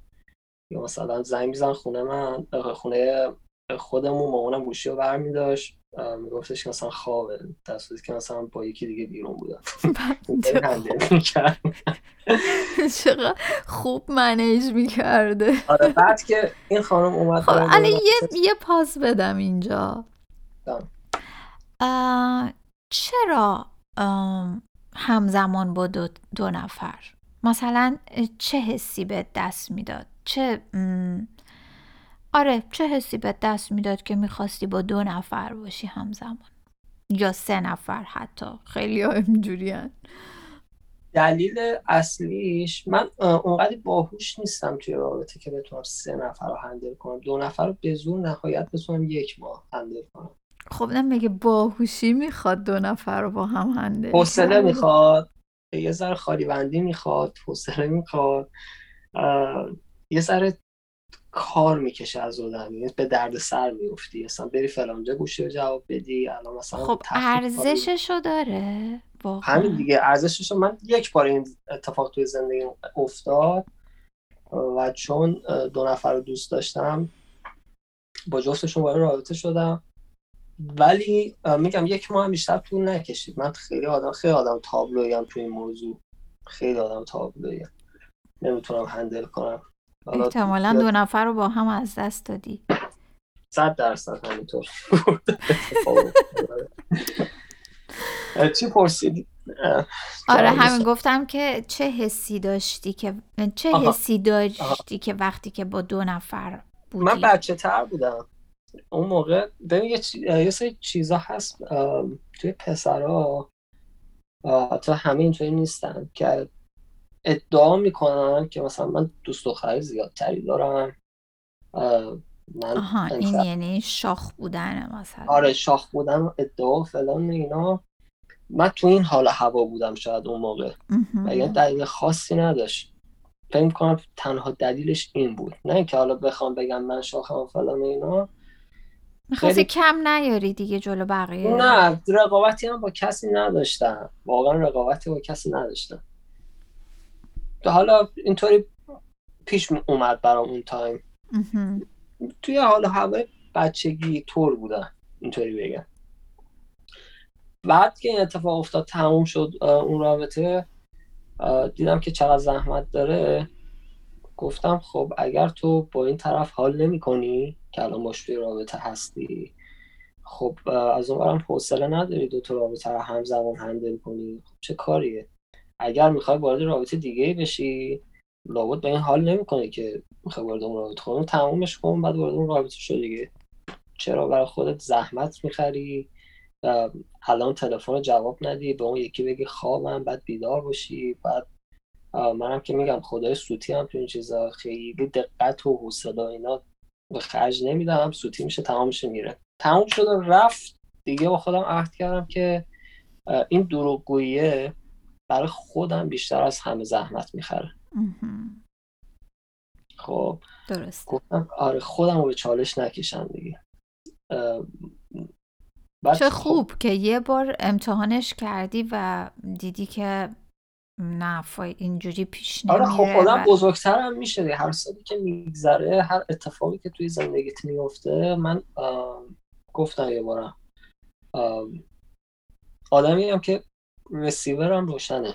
یا مثلا زنگ میزن خونه من خونه خودمون مامانم گوشی رو برمی داشت میگفتش که مثلا خوابه در صورتی که مثلا با یکی دیگه بیرون بودم چقدر خوب منیج می‌کرده. آره بعد که این خانم اومد خب الان یه, یه پاس بدم اینجا. چرا همزمان با دو, دو نفر؟ مثلا چه حسی به دست می‌داد؟ چه آره چه حسی به دست می‌داد که می‌خواستی با دو نفر باشی همزمان؟ یا سه نفر حتی خیلی ها اینجوری دلیل اصلیش من اونقدر باهوش نیستم توی رابطه که بتونم سه نفر رو هندل کنم. دو نفر رو به زور نهایت بتونم یک ماه هندل کنم. خب نه میگه باهوشی می‌خواد دو نفر رو با هم هندل حوصله می‌خواد. یه ذره بندی می‌خواد حوصله می‌خواد. یه ذره کار می‌کشه از آدم یعنی به درد سر میفتی اصلا بری فلانجا گوشی رو جواب بدی. الان مثلا خب ارزششو داره همین دیگه ارزششو من یک بار این اتفاق توی زندگی افتاد و چون دو نفر رو دوست داشتم با جفتشون وارد رابطه شدم. ولی میگم یک ماه بیشتر طول نکشید. من خیلی آدم خیلی آدم تابلوی هم توی این موضوع. خیلی آدم تابلوی نمی‌تونم هندل کنم. احتمالا دو نفر رو با هم از دست دادی. صد درصد همینطور. چی پرسیدی آره همین گفتم که چه حسی داشتی که چه حسی داشتی که وقتی که با دو نفر بودی؟ من بچه تر بودم. اون موقع ببین یه, یه سری چیزا هست توی پسرها حتی همه اینطوری نیستن که ادعا می‌کنن که مثلا من دوست دختری زیادتری دارم. من آها این یعنی شاخ بودن مثلا. آره شاخ بودن ادعا فلان اینا. من تو این حال هوا بودم شاید اون موقع. و یه دلیل خاصی نداشت؟ فکر کنم تنها دلیلش این بود. نه اینکه حالا بخوام بگم من شاخم فلان اینا. می‌خواستی کم نیاری دیگه جلو بقیه؟ نه رقابتی هم با کسی نداشتم. واقعا رقابتی با کسی نداشتم. حالا اینطوری پیش اومد برام اون تایم. توی حال هوای بچگی طور بودن اینطوری بگم. بعد که این اتفاق افتاد تموم شد اون رابطه دیدم که چقدر زحمت داره. گفتم خب اگر تو با این طرف حال نمی کنی که الان باش توی رابطه هستی خب از اون برم حوصله نداری دو تا رابطه رو همزمان هندل کنی. خب چه کاریه؟ اگر می‌خوای وارد رابطه دیگه بشی لابد به این حال نمی‌کنه که می‌خوای وارد اون رابطه خودم تمومش کن بعد وارد اون رابطه شو دیگه. چرا برای خودت زحمت می‌خری؟ الان تلفن جواب ندی به اون یکی بگی خوابم بعد بیدار باشی بعد منم که میگم خدای سوتی هم تو این چیزا خیلی دقت و حوصله اینا به خرج نمیدم. سوتی میشه تمامش میره. تموم شد رفت. دیگه با خودم عهد کردم که این دروغگوییه. برای خودم بیشتر از همه زحمت می‌خره. خب درست. گفتم آره خودم رو به چالش نکشم دیگه. چه خب خوب که یه بار امتحانش کردی و دیدی که نه اینجوری پیش نمیره آره خب آدم و... بزرگتر هم میشه هر سالی که میگذره هر اتفاقی که توی زندگیت میفته من گفتم یه بارم. آدمی هم که رسیورم روشنه.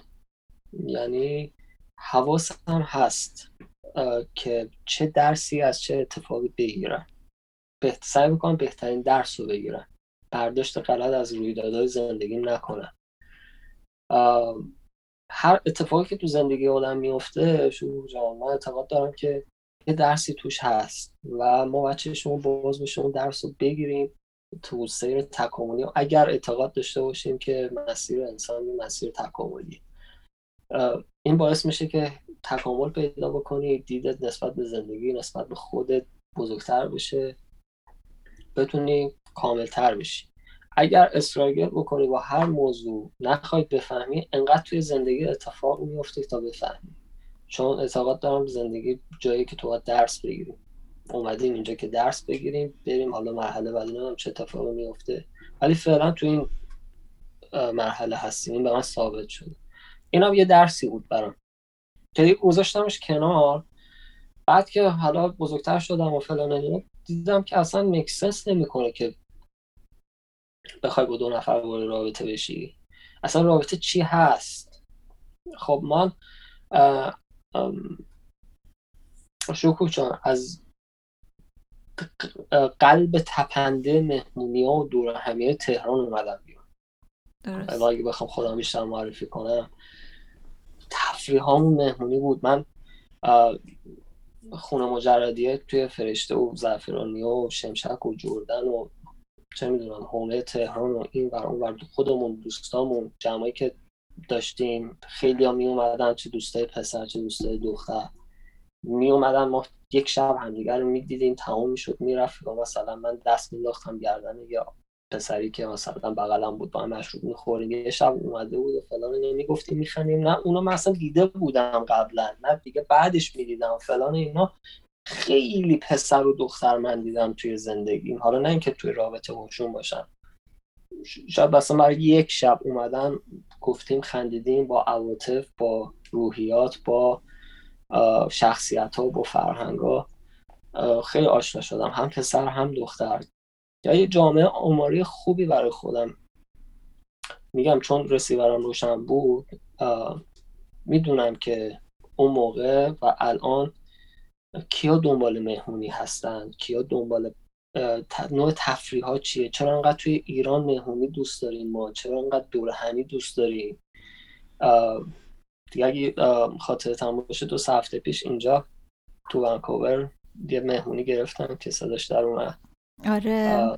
یعنی حواسم هست که چه درسی از چه اتفاقی بگیرم بهت... سعی می‌کنم بهترین درس رو بگیرم برداشت غلط از رویدادهای زندگی نکنم هر اتفاقی که تو زندگی آدم میفته شروع جان من اعتقاد دارم که یه درسی توش هست و ما بچه شما باز بشه اون درس رو بگیریم. تو سیر تکاملی. اگر اعتقاد داشته باشیم که مسیر انسان مسیر تکاملی این باعث میشه که تکامل پیدا بکنی دیدت نسبت به زندگی نسبت به خودت بزرگتر بشه. بتونی کاملتر بشی. اگر استراگل بکنی با هر موضوع نخواهید بفهمی انقدر توی زندگی اتفاق میفته تا بفهمی. چون اعتقاد دارم زندگی جایی که تو باید درس بگیریم اومدیم اینجا که درس بگیریم بریم حالا مرحله بعدی هم چه اتفاقی میفته. ولی فعلا تو این مرحله هستیم. این به من ثابت شده. این هم یه درسی بود برام. که گذاشتمش کنار. بعد که حالا بزرگتر شدم و فلان دیدم که اصلا مکسنس نمی‌کنه که بخوای با دو نفر وارد رابطه بشی. اصلا رابطه چی هست؟ خب من شکوه از قلب تپنده مهمونی ها و دور همیه تهران اومدم بیان اگه بخوام خودم بیشتر معرفی کنم تفریح همون مهمونی بود. من خونه مجردیه توی فرشته و زعفرانی و شمشک و جردن و چه می‌دونم حومه تهران و این ور اون ور خودمون دوستامون جمعی که داشتیم خیلی ها می اومدن چه دوستای پسر چه دوستای دختر. می اومدن ما یک شب همدیگر رو می‌دیدیم تمام می‌شد می‌رفت و مثلا من دست مینداختم گردن یا پسری که مثلا بغلم بود با هم مشروب می‌خوریم. یه شب اومده بود و فلان اینو می‌گفتیم میخندیم. نه اونو من اصلا دیده بودم قبلا. نه دیگه بعدش می‌دیدم فلان اینا. خیلی پسر و دختر من دیدم توی زندگیم حالا نه اینکه توی رابطه باشون باشم شاید مثلا برای یک شب اومدن گفتیم خندیدیم با عواطف با روحیات با شخصیت ها با فرهنگ ها خیلی آشنا شدم هم پسر هم دختر. یا یه جامعه آماری خوبی برای خودم. میگم چون رسیورم روشن بود می‌دونم که اون موقع و الان کیا دنبال مهمونی هستن کیا دنبال نوع تفریح ها چیه چرا انقدر توی ایران مهمونی دوست داریم ما چرا انقدر دور همی دوست داریم. دیگه اگه خاطرتم باشه دو هفته پیش اینجا تو ونکوور یه مهمونی گرفتم که صداش در اومد. آره.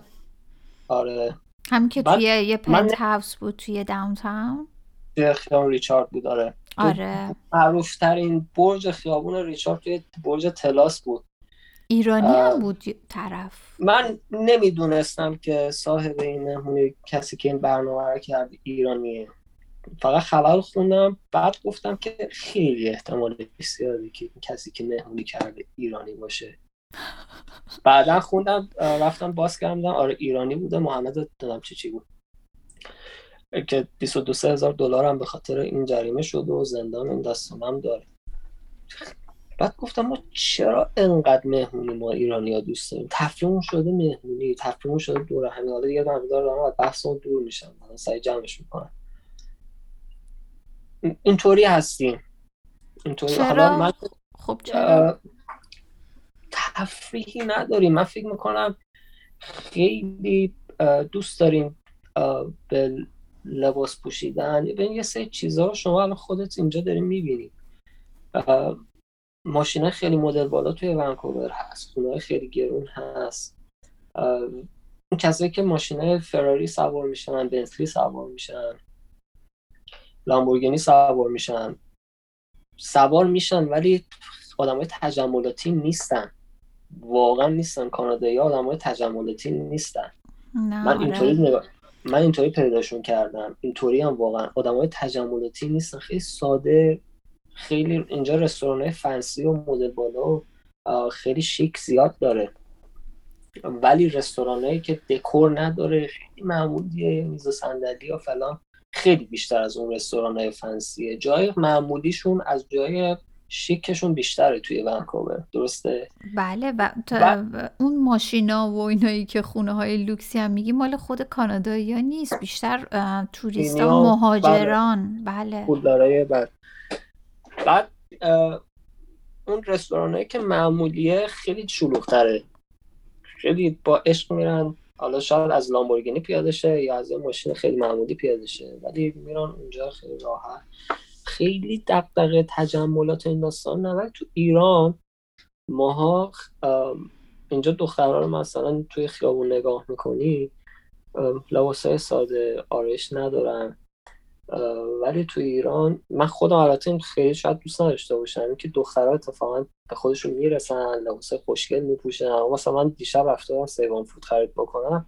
آره. هم که توی یه پنت هاوس بود توی داونتاون توی خیابون ریچارد بود آره. آره. معروف ترین برج خیابون ریچارد توی برج تلاس بود. ایرانی هم بود طرف. من نمی‌دونستم که صاحب این مهمونی کسی که این برنامه رو کرد ایرانیه. فقط خبر خوندم بعد گفتم که خیلی احتمال زیاده که کسی که مهمونی کرده ایرانی باشه. بعدا خوندم رفتم باز کردم آره ایرانی بوده محمد دادم چی چی بود؟ که 22 هزار دلار هم به خاطر این جریمه شده و زندان این داستان هم داره. بعد گفتم ما چرا انقدر مهمونی ما ایرانی ها دوست داریم؟ تفریمون شده مهمونی تفریمون شده دور همین. حالا دیگه دارم و بحث دور میشم. سعی جمعش می‌کنم. اینطوری هستیم. اینطوری؟ حالا من خب چرا؟ تفریحی نداریم. من فکر می‌کنم خیلی دوست داریم به لباس پوشیدن. به یه سری چیزها شما الان خودت اینجا داری می‌بینی. ماشین خیلی مدل بالا توی ونکوور هست. خونه خیلی گرون هست. اون کسایی که ماشین فراری سوار میشن بنتلی سوار میشن. لامبورگینی سوار میشن. سوار میشن ولی آدم های تجملاتی نیستن. واقعا نیستن. کانادایی آدم های تجملاتی نیستن. نه من آره. اینطوری نگاه من اینطوری پیداشون کردم. اینطوری هم واقعا. آدم های تجملاتی نیستن. خیلی ساده خیلی اینجا رستوران های فنسی و مدل بالا و خیلی شیک زیاد داره. ولی رستوران هایی که دکور نداره خیلی معمولیه. میز و صندلی و فلان. خیلی بیشتر از اون رستوران های فنسیه جای معمولیشون از جای شیکشون بیشتره توی ونکوور. درسته؟ بله و تا اون ماشینا و اینایی که خونه های لوکسی هم میگی مال خود کانادایی ها نیست. بیشتر توریست اینیا- و مهاجران. بله. پولدارای بعد. بعد اون رستوران که معمولیه خیلی شلوغتره. خیلی با عشق میرن. حالا شاید از لامبورگینی پیاده شه یا از یه ماشین خیلی معمولی پیاده شه. ولی میرن اونجا خیلی راحت. خیلی دقدقه تجملات این داستان ولی تو ایران ماها اینجا دخترها رو مثلا توی خیابون نگاه می‌کنی لباسای ساده آرایش ندارن. ولی تو ایران من خودم البته این خیلی شاید دوست نداشته باشم. اینکه دخترها اتفاقا به خودشون می‌رسن لباس خوشگل میپوشن. مثلا من دیشب رفته بودم سیوان فود خرید بکنم.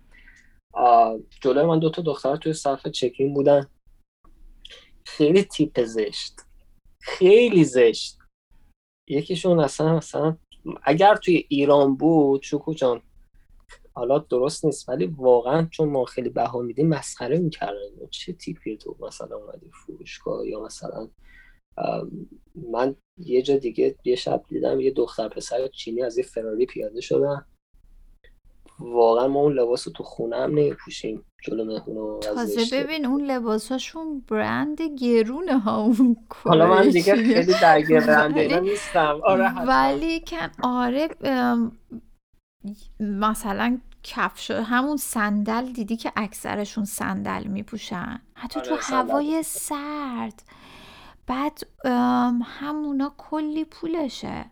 جلوی من دوتا دختر توی صف چکین بودن. خیلی تیپ زشت. خیلی زشت. یکیشون اصلا مثلا اگر توی ایران بود شوکو جان حالا درست نیست ولی واقعا چون ما خیلی بها میدیم مسخره می‌کردن چه تیپی تو مثلا اومدی فروشگاه یا مثلا من یه جا دیگه یه شب دیدم یه دختر پسر چینی از یه فراری پیاده شدن واقعا ما اون لباس رو تو خونه هم نمیپوشیم جلو مهمون تازه. ببین اون لباساشون برند گرونه ها اون حالا من دیگه. خیلی درگیر برند نیستم آره. ولی کن آره مثلا کفش همون صندل دیدی که اکثرشون صندل میپوشن؟ حتی آره، تو صندل. هوای سرد. بعد همونا کلی پولشه.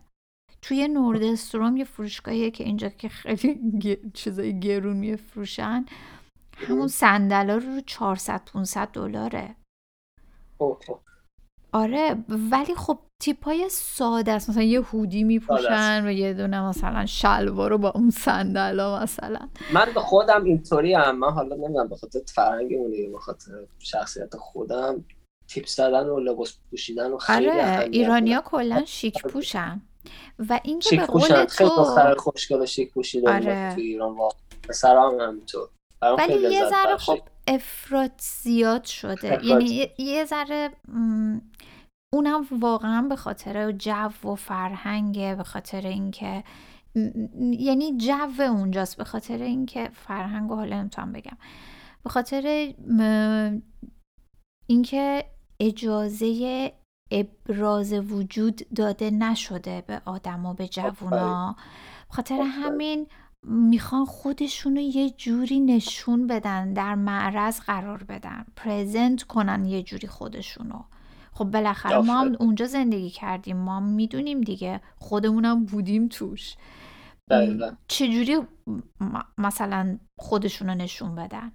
توی نوردستروم یه فروشگاهیه که اینجا که خیلی چیزای گرون میفروشن همون صندلا رو رو 400 500 دلاره. آره ولی خب تیپ های ساده است. مثلا یه هودی میپوشن و یه دونه مثلا شلوار رو با اون صندلا مثلا. من به خودم اینطوری هم من حالا نمی‌دونم به خاطر فرهنگمونه یا به خاطر شخصیت خودم تیپ زدن و لباس پوشیدن و خیلی آره ایرانیا کلا شیک پوشن. و اینکه به قول تو دختر خوشگل و شیک پوشیده آره. تو ایران واقعا. پسرام هم همینطور. برام ولی یه ذره. خب افراط زیاد شده. افراط. یعنی یه- ذره اونم واقعا به خاطر جو و فرهنگه به خاطر اینکه یعنی جو اونجاست به خاطر اینکه فرهنگ و حالا نمی‌تونم بگم. به خاطر م، اینکه اجازه ابراز وجود داده نشده به آدما به جوونا. به خاطر. همین می‌خوان خودشونو یه جوری نشون بدن در معرض قرار بدن پرزنت کنن یه جوری خودشونو. خب بالاخره ما هم. اونجا زندگی کردیم. ما می‌دونیم دیگه. خودمونم بودیم توش. دقیقا. چجوری مثلا خودشونو نشون بدن؟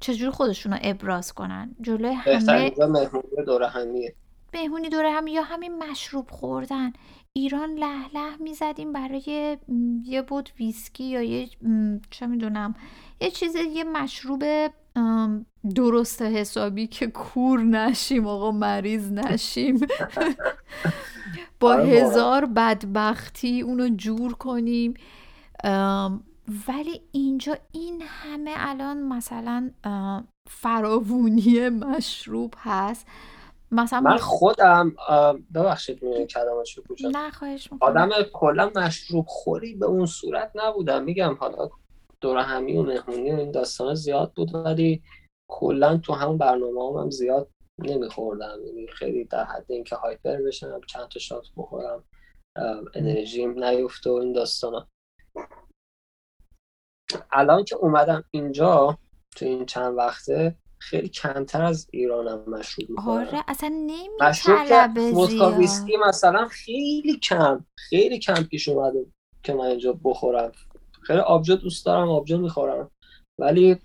چجوری خودشونو ابراز کنن؟ جلوی همه مهمونی دور همیه. مهمونی دوره هم یا همین مشروب خوردن. ایران له له می‌زدیم برای یه بود ویسکی یا یه چه می‌دونم. یه چیز یه مشروب درست حسابی که کور نشیم آقا مریض نشیم. با آره. هزار بدبختی اونو جور کنیم. ولی اینجا این همه الان مثلا فراوونی مشروب هست. مثلا من خودم ببخشید کلمات شو کوچم نه خواهش می‌کنم. آدم کلا مشروب خوری به اون صورت نبودم. میگم حالا دور همی و مهمونی و این داستان زیاد بود ولی کلا تو همون برنامه هم, زیاد نمیخوردم. یعنی خیلی در حد اینکه هایپر بشم چند تا شات بخورم انرژیم نیفته و این داستانا الان که اومدم اینجا تو این چند وقته خیلی کمتر از ایرانم مشروب می‌خورم. آره اصلا مشروب نمیطلبه زیاد. ویسکی مثلا خیلی کم خیلی کم پیش اومده که من اینجا بخورم. خیلی آبجو دوست دارم آبجو می‌خورم. ولی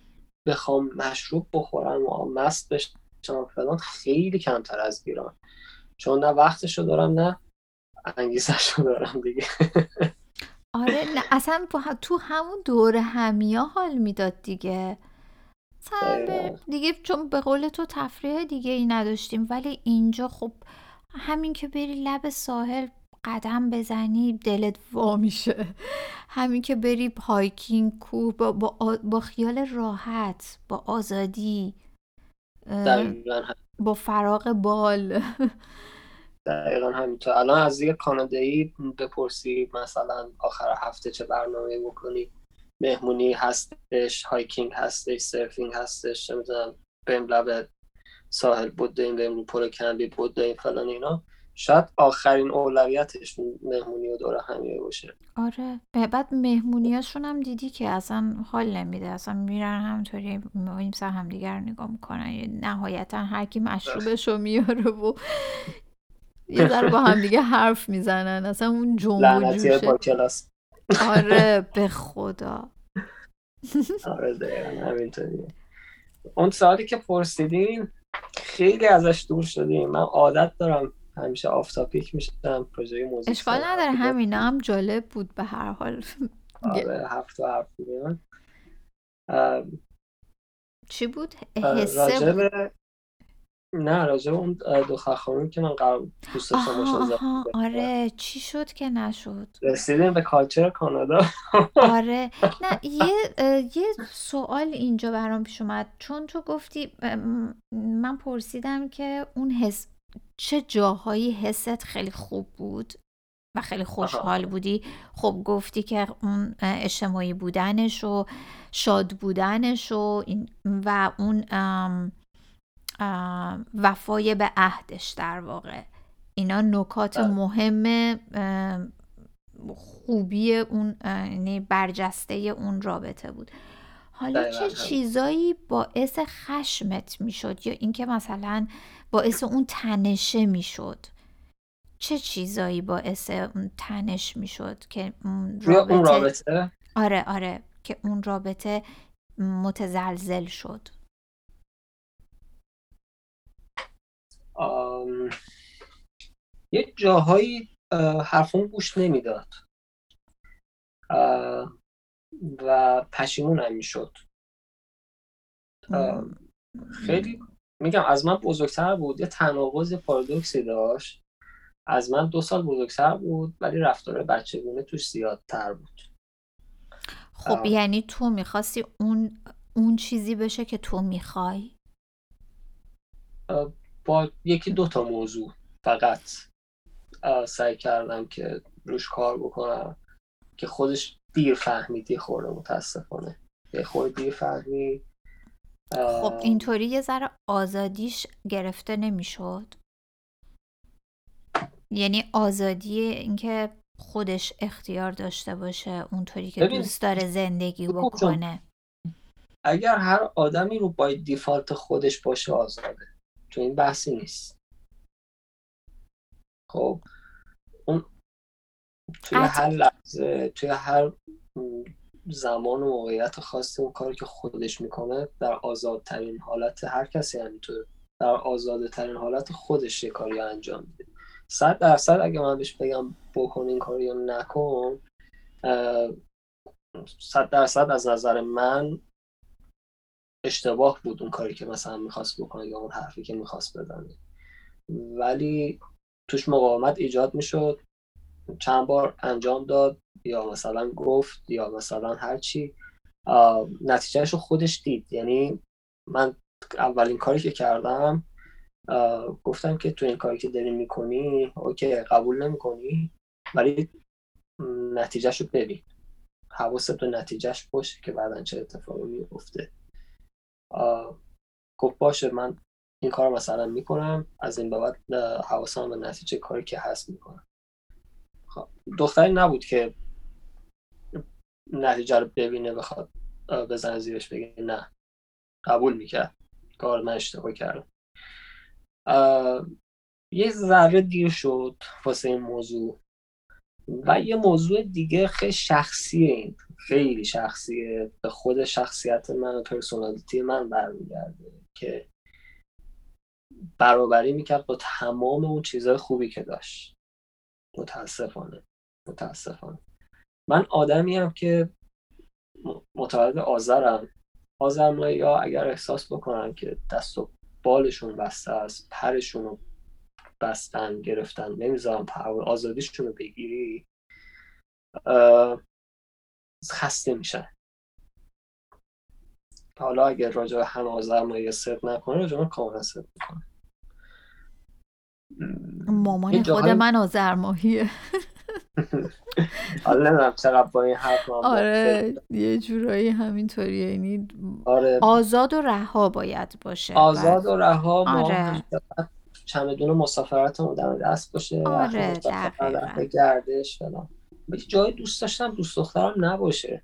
بخوام مشروب بخورم و مست بشم فلان خیلی کمتر از ایران. چون نه وقتشو دارم نه انگیزشو دارم دیگه. آره نه اصلا تو همون دور همیا حال می‌داد دیگه. دیگه چون به قول تو تفریح دیگه ای نداشتیم ولی اینجا خب همین که بری لب ساحل قدم بزنی دلت وا میشه. همین که بری هایکینگ کوه با, با, با خیال راحت با آزادی با فراغ بال. دقیقا همینطور. الان از یه کانادایی بپرسی مثلا آخر هفته چه برنامه بکنی. مهمونی هستش hiking هستش surfing هستش چه می‌دونم بریم لب ساحل بود داریم بریم رو پل کندی بود داریم فلان اینا. شاید آخرین اولویتش مهمونی و دور همیه باشه. آره. بعد مهمونیاشون هم دیدی که اصلا حال نمیده. اصلا میرن همطوری این سر همدیگر نگاه می‌کنن. نهایتا هر کی مشروبش رو میاره و یه ذره با همدیگه حرف می‌زنن. اصلا اون جنب با کلاس. آره. به خدا. آره دقیقا همینطوریه. اون سوالی که پرسیدین خیلی ازش دور شدیم. من عادت دارم همیشه آف تاپیک میشم پروژه موزیک اشکال. نداره همینا هم جالب بود به هر حال. آره هفت می‌زنن اه، چی بود؟ حسه بود. نه راجع اون دو خانومی که من قرار دوست داشتم باشم آره چی شد که نشد؟ رسیدیم به کالچر کانادا. آره. نه یه یه سوال اینجا برام پیش اومد. چون تو گفتی من پرسیدم که اون حس چه جاهایی حست خیلی خوب بود و خیلی خوشحال بودی خب گفتی که اون اجتماعی بودنش و شاد بودنش و و اون وفای به عهدش در واقع اینا نکات بله. مهم خوبی اون یعنی برجسته اون رابطه بود حالا چه. چیزایی باعث خشمت می‌شد یا اینکه مثلا باعث اون تنشه می‌شد. چه چیزایی باعث اون تنش می‌شد که اون رابطه, اون رابطه آره آره که اون رابطه متزلزل شد. آم، یه جاهایی اه، حرفم گوش نمی‌داد. و پشیمونم می‌شد. اه، خیلی میگم از من بزرگتر بود یه تناقض پارادوکسی داشت. از من دو سال بزرگتر بود ولی رفتار بچگونه توش زیادتر بود. خب یعنی تو می‌خواستی اون اون چیزی بشه که تو می‌خوای؟ با یکی دو تا موضوع فقط سعی کردم که روش کار بکنم که خودش دیر فهمیدی خورده متاسفانه. یه خورده دیر فهمید. خب اینطوری یه ذره آزادیش گرفته نمی‌شد؟ یعنی آزادی اینکه خودش اختیار داشته باشه اونطوری که دوست داره زندگی بکنه. اگر هر آدمی رو با دیفالت خودش باشه آزاده. تو این بحثی نیست. خب اون توی هر لحظه توی هر زمان و موقعیت خاصی اون کاری که خودش می‌کنه در آزادترین حالت هر کسی همینطور در آزادترین حالت خودش یه کاری انجام میده. صد درصد اگه من بهش بگم بکن این کاری رو نکن صد درصد از نظر من اشتباه بود اون کاری که مثلا می‌خواست بکنه یا اون حرفی که می‌خواست بزنه. ولی توش مقاومت ایجاد می‌شد. چند بار انجام داد یا مثلا گفت یا مثلا هرچی نتیجهش رو خودش دید. یعنی من اولین کاری که کردم گفتم که تو این کاری که داری می‌کنی اوکی قبول نمی‌کنی ولی نتیجهش رو ببین. حواست به نتیجهش باشه که بعدا چه اتفاقی میفته گفت باشه من این کار مثلا می‌کنم از این بعد حواسم به نتیجه کاری که هست می‌کنم. دختری نبود که نتیجه رو ببینه بخواد بزن زیرش بگه نه. قبول می‌کرد. کار من اشتباه کردم. یه ذره دیر شد واسه این موضوع. و یه موضوع دیگه خیلی شخصیه این. خیلی شخصیه. به خود شخصیت من و پرسونالیتی من برمیگرده که برابری می‌کرد با تمام اون چیزهای خوبی که داشت. متاسفانه. متاسفانه. من آدمی هم که متولد آذرم. آذر یا اگر احساس بکنن که دست و بالشون بسته است پرشون رو بستن گرفتن نمی‌ذارن پر آزادیشون رو بگیری خسته میشن. حالا اگر راجع به آذر مایه صدق نکنه راجع کاملا صدق می‌کنه مامان خود من آذر ماهیه حالا نمی‌دونم چقدر با این حرف آره یه جورایی همینطوریه. یعنی آره. آزاد و رها باید باشه. آزاد و رها آره. چمدون مسافرتمون در دست باشه. آره گردش فلان. جای دوست داشتم دوست دخترم نباشه.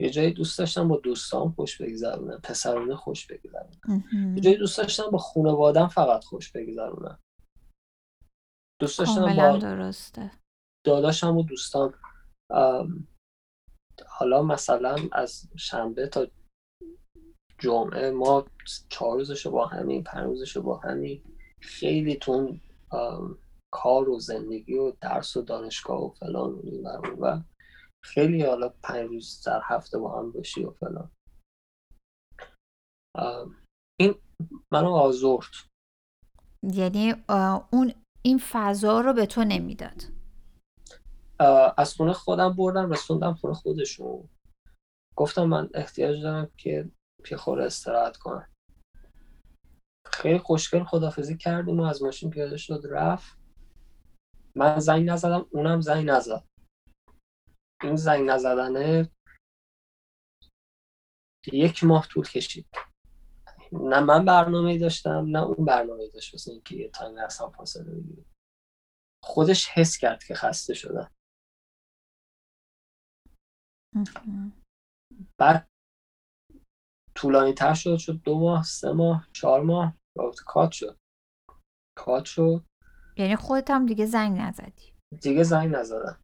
یه جایی دوست داشتم با دوستان خوش بگذرونم پسرونه خوش بگذرونم. یه جایی دوست داشتم با خانوادم فقط خوش بگذرونم. دوست داشتم با درسته. داداشم و دوستان. حالا مثلا از شنبه تا جمعه ما چهار روزش با همین پنج روزش با همین خیلی تون کار و زندگی و درس و دانشگاه و فلان و و خیلی حالا پنج روز در هفته با هم باشی و فلان. این منو آزرد. یعنی اون این فضا رو به تو نمی‌داد. از خونه خودم بردم رسوندم خونه خودشون. گفتم من احتیاج دارم که پیخور استراحت کنم. خیلی خوشگل خدافزی کردیم و از ماشین پیاده شد رفت. من زنگ نزدم اونم زنگ نزد. این زنگ نزدنه یک ماه طول کشید. نه من برنامه داشتم نه اون برنامه داشت واسه اینکه یه تایم اصلا فاصله بگیره. خودش حس کرد که خسته شدم بعد طولانی تر شد شد دو ماه سه ماه چهار ماه رابطه کات شد. کات شد. یعنی خودت هم دیگه زنگ نزدی. دیگه زنگ نزدم.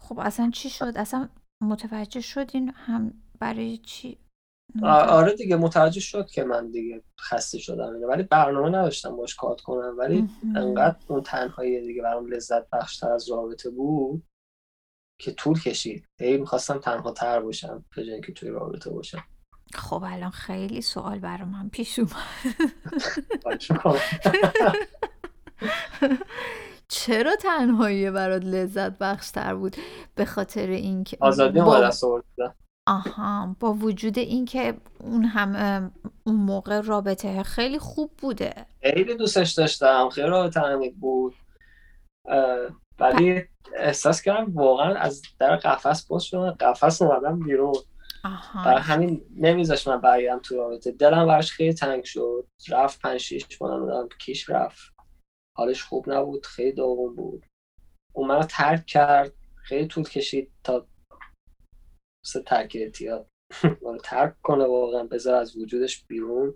خب اصلا چی شد؟ اصلا متوجه شدین هم برای چی؟ آره دیگه متوجه شد که من دیگه خسته شدم. ولی برنامه نداشتم باش کات کنم. ولی انقدر اون تنهایی دیگه برام لذت بخشتر از رابطه بود که طول کشید. هی می‌خواستم تنها تر باشم به جای که توی رابطه باشم. خب الان خیلی سوال برای من پیش اومد. چرا تنهایی برات لذت بخشتر بود؟ به خاطر اینکه آزادی. دست آها با وجود اینکه اون هم اون موقع رابطه خیلی خوب بوده. خیلی دوستش داشتم خیلی رابطه عمیق بود. ولی احساس کردم واقعا از در قفس باز شدم قفس اومدم بیرون. برای همین نمیذاش من برگردم تو رابطه. دلم براش خیلی تنگ شد. رفت پنج شیش ماه کیش رفت. حالش خوب نبود خیلی داغون بود. اون منو ترک کرد خیلی طول کشید تا سه ترک اعتیاد. ترک کنه واقعا بذار از وجودش بیرون.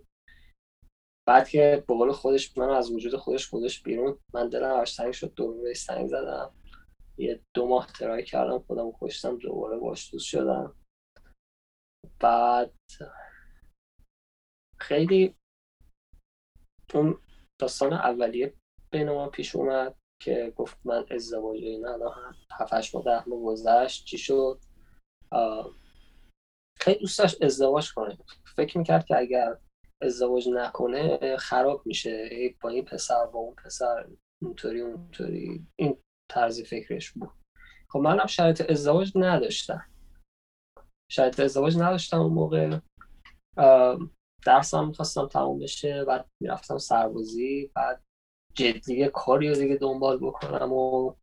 بعد که به خودش من از وجود خودش خودش بیرون من دلم براش تنگ شد دوباره سنگ زدم. یه دو ماه ترای کردم خودم کشتم دوباره باش دوست شدم. بعد خیلی اون داستان اولیه بین ما پیش اومد که گفت من ازدواج اینا الان هفتش ماه ده ماه گذشت چی شد؟ خیلی دوست داشت ازدواج کنه. فکر می‌کرد که اگر ازدواج نکنه خراب میشه. با این پسر با اون پسر اونطوری اونطوری. این طرز فکرش بود. خب منم شرط ازدواج نداشتم. شرط ازدواج نداشتم اون موقع. درسم می‌خواستم تموم بشه. بعد می‌رفتم سربازی. بعد جدی کاری رو دیگه دنبال بکنم و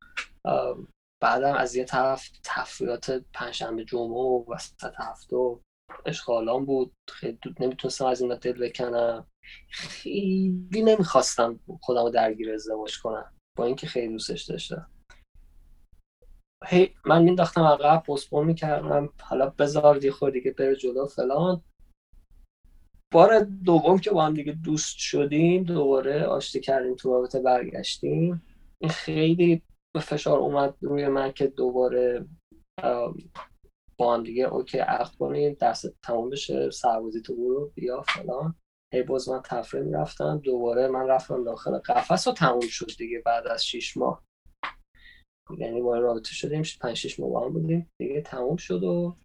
بعدم از یه طرف تفریات پنجشنبه جمعه و وسط هفته اشغالان بود. خیلی نمی‌تونستم از این دل بکنم. خیلی نمی‌خواستم خودم رو درگیر ازدواج کنم. با اینکه خیلی دوستش داشتم. هی من مینداختم عقب پستپون می‌کردم. حالا بذار دی خود دیگه بره جلو فلان. بار دوم که با هم دیگه دوست شدیم دوباره آشتی کردیم تو رابطه برگشتیم. این خیلی فشار اومد روی من که دوباره با هم دیگه اوکی عقد کنیم دست تمام بشه سربازی تو برو بیا فلان. هی باز من تفریح می‌رفتم دوباره من رفتم داخل قفس و تموم شد دیگه بعد از شیش ماه. یعنی با رابطه شدیم پنج شیش ماه با هم بودیم. دیگه تموم شد و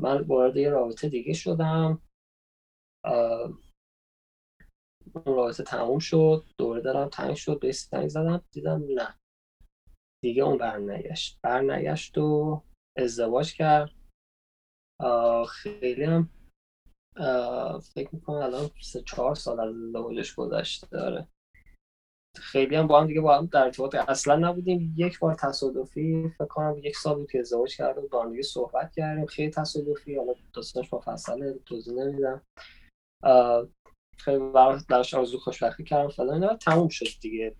من وارد یه رابطه دیگه شدم. اون رابطه تموم شد دوره دارم تنگ شد به زدم دیدم نه. دیگه اون برنگشت برنگشت و ازدواج کرد. خیلی هم فکر می‌کنم الان سه چهار سال از ازدواجش گذشته داره خیلی هم با هم دیگه با هم در ارتباط اصلا نبودیم. یک بار تصادفی فکر کنم یک سال بود که ازدواج کرد و با هم صحبت کردیم. خیلی تصادفی حالا داستانش مفصله توضیح نمیدم. خیلی براش آرزو خوشبختی کردم فلان تموم شد دیگه.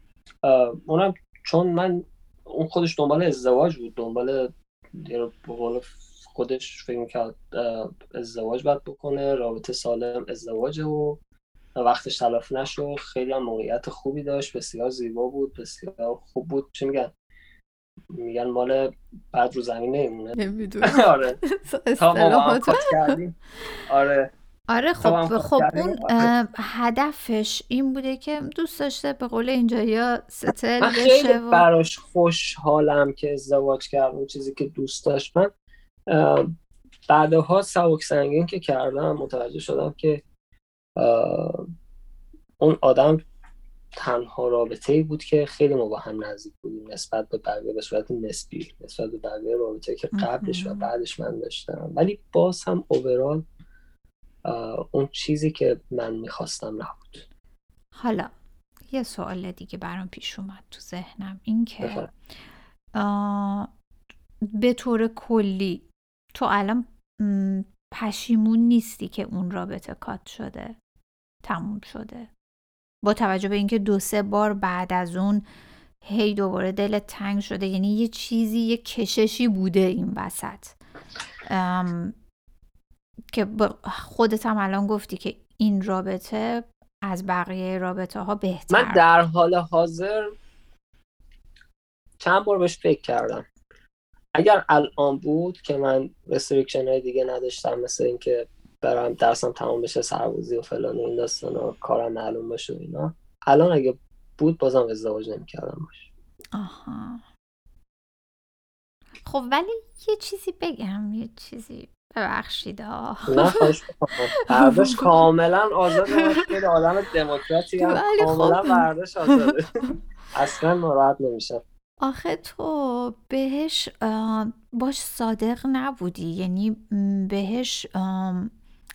اونم چون من اون خودش دنبال ازدواج بود دنبال به قول خودش فکر می‌کرد ازدواج باید بکنه رابطه سالم ازدواج و وقتش تلافی نشد. خیلی هم موقعیت خوبی داشت بسیار زیبا بود بسیار خوب بود. چه میگن؟ میگن مال بعد رو زمین نمیمونه. آره. تا ما کردیم. آره. آره خب خب اون هدفش این بوده که دوست داشته به قول اینجا یا ستل من خیلی و... براش خوشحالم که ازدواج کرد اون چیزی که دوست داشت. من بعدها سبک سنگین که کردم متوجه شدم که اون آدم تنها رابطه ای بود که خیلی ما با هم نزدیک بودیم نسبت به بقیه به صورت نسبی نسبت به بقیه رابطه که قبلش و بعدش من داشتم. ولی باز هم اوورال اون چیزی که من می‌خواستم نبود. حالا یه سوال دیگه برام پیش اومد تو ذهنم. این که به طور کلی تو الان پشیمون نیستی که اون رابطه کات شده تموم شده. با توجه به اینکه دو سه بار بعد از اون هی دوباره دل تنگ شده یعنی یه چیزی یه کششی بوده این وسط. که خودت هم الان گفتی که این رابطه از بقیه رابطه ها بهتر. من در حال حاضر چند بار بهش فکر کردم. اگر الان بود که من رستریکشن های دیگه نداشتم مثل اینکه برم درسم تمام بشه سربازی و فلان و این داستان و کارم معلوم باشه و اینا الان اگه بود بازم ازدواج نمی‌کردم باشه آها. خب ولی یه چیزی بگم یه چیزی ببخشید. برداشت کاملا آزاده خیلی آدم دموکراتی کاملا برداشت آزاده. اصلا ناراحت نمیشه آخه تو بهش باش صادق نبودی. یعنی بهش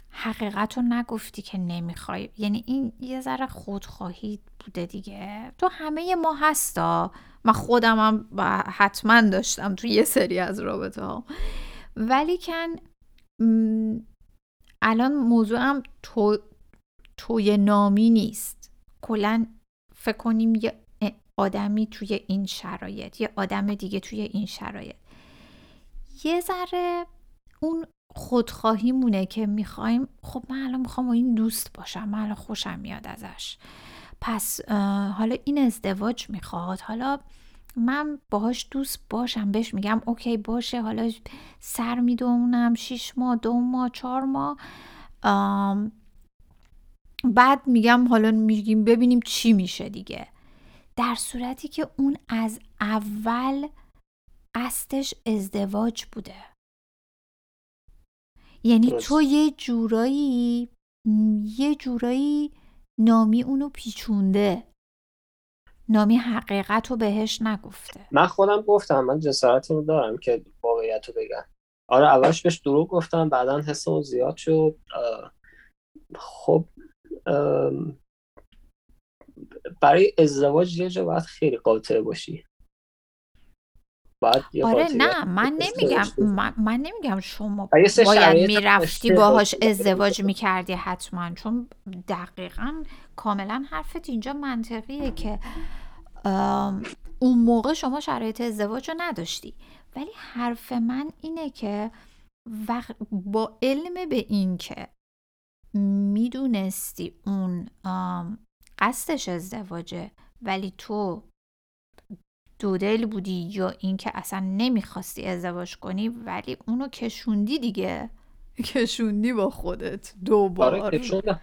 حقیقت رو نگفتی که نمی‌خوای. یعنی این یه ذره خودخواهی بوده دیگه. تو همه ما هستا. من خودم هم حتما داشتم تو یه سری از رابطه ها ولی کن الان موضوعم تو توی نامی نیست. کلا فکر کنیم یه آدمی توی این شرایط یه آدم دیگه توی این شرایط. یه ذره اون خودخواهی مونه که می‌خوایم خب من الان می‌خوام این دوست باشم من الان خوشم میاد ازش. پس حالا این ازدواج می‌خواد حالا من باهاش دوست باشم. بهش میگم اوکی باشه. حالا سر می‌دونم شیش ماه دو ماه چهار ماه. بعد میگم حالا میگیم ببینیم چی میشه دیگه. در صورتی که اون از اول قصدش ازدواج بوده. یعنی تو یه جورایی یه جورایی نامی اونو پیچونده. نامی حقیقت رو بهش نگفته. من خودم گفتم من جسارت رو دارم که واقعیت رو بگم. آره اولش بهش دروغ گفتم بعدا حس اون زیاد شد. خب برای ازدواج یه جا باید خیلی قاطع باشی. آره نه من نمیگم من, من نمیگم شما باید می‌رفتی باهاش ازدواج می‌کردی حتما چون دقیقا کاملا حرفت اینجا منطقیه که اون موقع شما شرایط ازدواج رو نداشتی. ولی حرف من اینه که با علم به این که می‌دونستی اون قصدش ازدواجه ولی تو دودل بودی یا اینکه اصلا نمی‌خواستی ازدواج کنی ولی اونو کشوندی دیگه. کشوندی با خودت دوباره. آره کشوندم.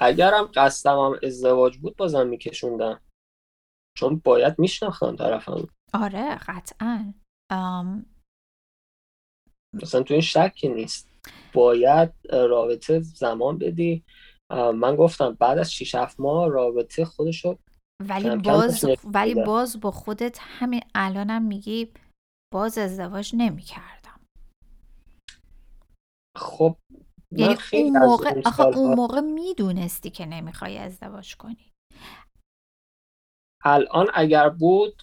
اگرم قصدم هم ازدواج بود بازم میکشوندم. چون باید میشناختم طرفم. آره قطعا. ام... مثلا تو این شکی نیست. باید رابطه زمان بدی. من گفتم بعد از 6 7 ماه رابطه خودشو ولی باز ولی باز با خودت همین الانم میگی باز ازدواج نمی‌کردم. خب یعنی اون موقع آخه اون موقع می‌دونستی که نمی‌خوای ازدواج کنی. الان اگر بود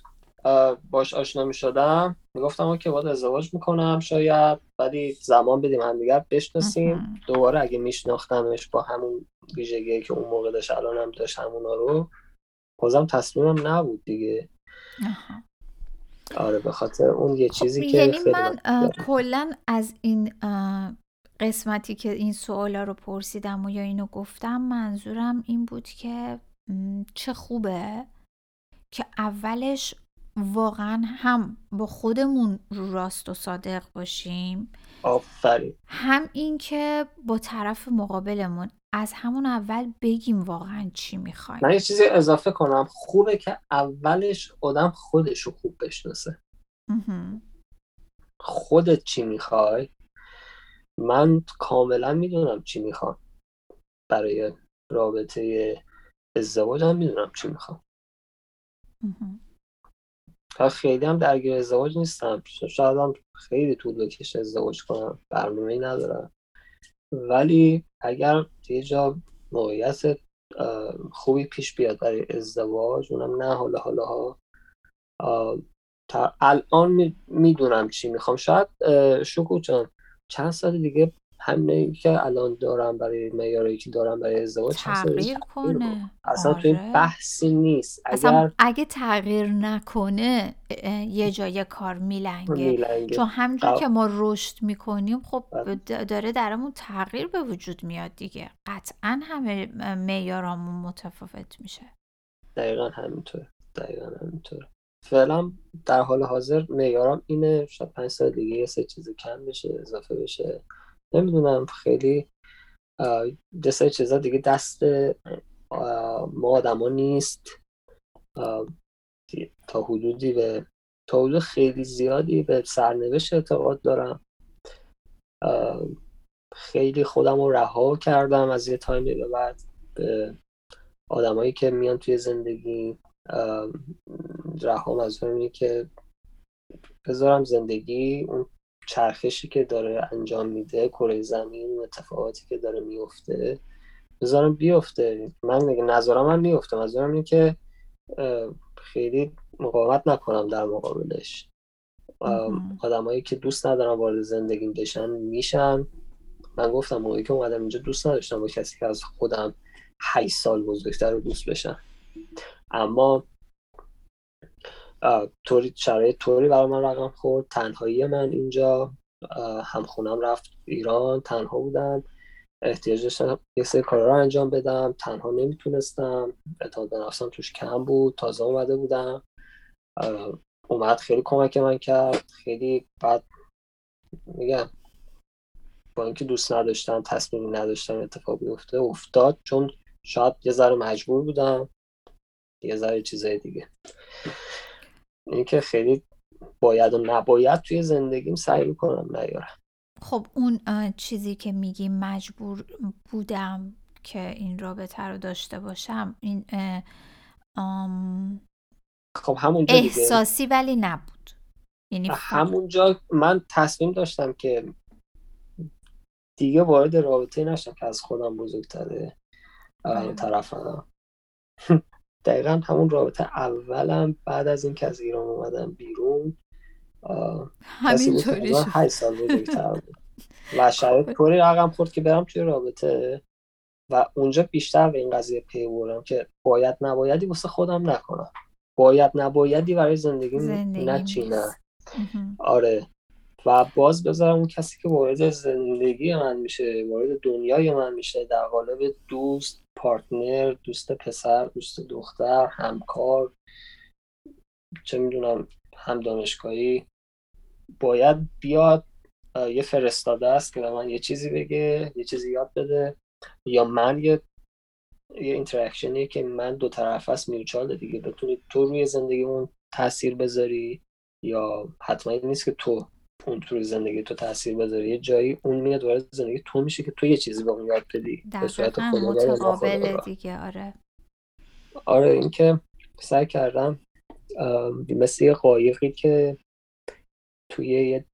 باش آشنا می‌شدم. می‌گفتم که باید ازدواج می‌کنم شاید ولی زمان بدیم هم دیگر بشناسیم دوباره اگه میشناختمش با همون ویژگی که اون موقع داشت الان هم داشت همونا رو. بازم تصمیمم نبود دیگه. آره به خاطر اون یه خب، چیزی که یعنی من کلا از این قسمتی که این سوالا رو پرسیدم و یا اینو گفتم منظورم این بود که چه خوبه که اولش واقعا هم با خودمون راست و صادق باشیم. آفرین. هم اینکه با طرف مقابلمون از همون اول بگیم واقعا چی می‌خوایم. من یه چیزی اضافه کنم. خوبه که اولش آدم خودش رو خوب بشناسه. خودت چی می‌خوای؟ من کاملا می‌دونم چی می‌خوام. برای رابطه ازدواج هم می‌دونم چی می‌خوام. خیلی هم درگیر ازدواج نیستم. شاید هم خیلی طول بکشه ازدواج کنم. برنامه ندارم. ولی اگر یه جا موقعیت خوبی پیش بیاد برای ازدواج. اونم نه حالا حالا ها الان می‌دونم چی می‌خوام. شاید شکو چند سال دیگه همینه که الان دارم برای معیاری که دارم برای ازدواج تغییر کنه. اصلا آره. توی بحثی نیست. اگر اگه تغییر نکنه یه جای کار میلنگه, میلنگه. چون همجور که ما رشد می‌کنیم خب بله. داره درمون تغییر به وجود میاد دیگه. قطعا همه معیارامون متفاوت میشه. دقیقا همینطور دقیقا همینطور فعلا در حال حاضر معیارم اینه شاید پنج سال دیگه یه سه چیز کم بشه اضافه بشه. نمی‌دونم خیلی دسته چیزا دیگه دست ما آدما نیست. تا حدودی به تا حدود خیلی زیادی به سرنوشت اعتقاد دارم. خیلی خودم رو رها کردم از یه تایمی به بعد به آدمایی که میان توی زندگی. رها از که بذارم زندگی اون چرخشی که داره انجام میده کره زمین اتفاقاتی که داره میفته بذارم بیفته. من میگه نظرم من میفته. نظرم اینه که خیلی مقاومت نکنم در مقابلش. آدمایی که دوست ندارم وارد زندگی بشن میشن. من گفتم موقعی که اومدم اینجا دوست نداشتم با کسی که از خودم 8 سال بزرگتر رو دوست بشن اما طوری شرایط طوری برای من رقم خورد. تنهایی من اینجا هم خونم رفت ایران تنها بودم احتیاج داشتم یه سری کار رو انجام بدم. تنها نمی‌تونستم. اعتماد نفسم توش کم بود. تازه اومده بودم. اومد خیلی کمک من کرد. خیلی بعد میگم با اینکه دوست نداشتم تصمیمی نداشتم اتفاق بیفته افتاد. چون شاید یه ذره مجبور بودم. یه ذره چیزای دیگه. اینکه خیلی باید و نباید توی زندگیم سعی کنم نیارم. خب اون چیزی که میگی مجبور بودم که این رابطه رو داشته باشم این خب همونجا احساسی ولی نبود. یعنی همونجا من تصمیم داشتم که دیگه وارد رابطه نشم که از خودم بزرگتره بله. دقیقا همون رابطه اولم بعد از اینکه از ایران اومدم بیرون همینطوری شد. سال بزرگتر بود. و شاید طوری رقم خورد که برم توی رابطه و اونجا بیشتر به این قضیه پی بردم که باید نبایدی واسه خودم نکنم. باید نبایدی برای زندگی, زندگی نچینم آره. و باز بذارم اون کسی که وارد زندگی من میشه وارد دنیای من میشه در قالب دوست پارتنر دوست پسر دوست دختر همکار چه می‌دونم هم دانشگاهی. باید بیاد یه فرستاده است که به من یه چیزی بگه یه چیزی یاد بده. یا من یه یه interaction ی که من دو طرف است mutual دیگه. بتونی تو روی زندگی اون تاثیر بذاری یا حتما نیست که تو اون تو زندگی تو تاثیر بذاری یه جایی اون میاد وارد زندگی تو میشه که تو یه چیزی به اون یاد بدی. به صورت متقابل دیگه آره. آره اینکه سعی کردم مثل یه قایقی که توی یه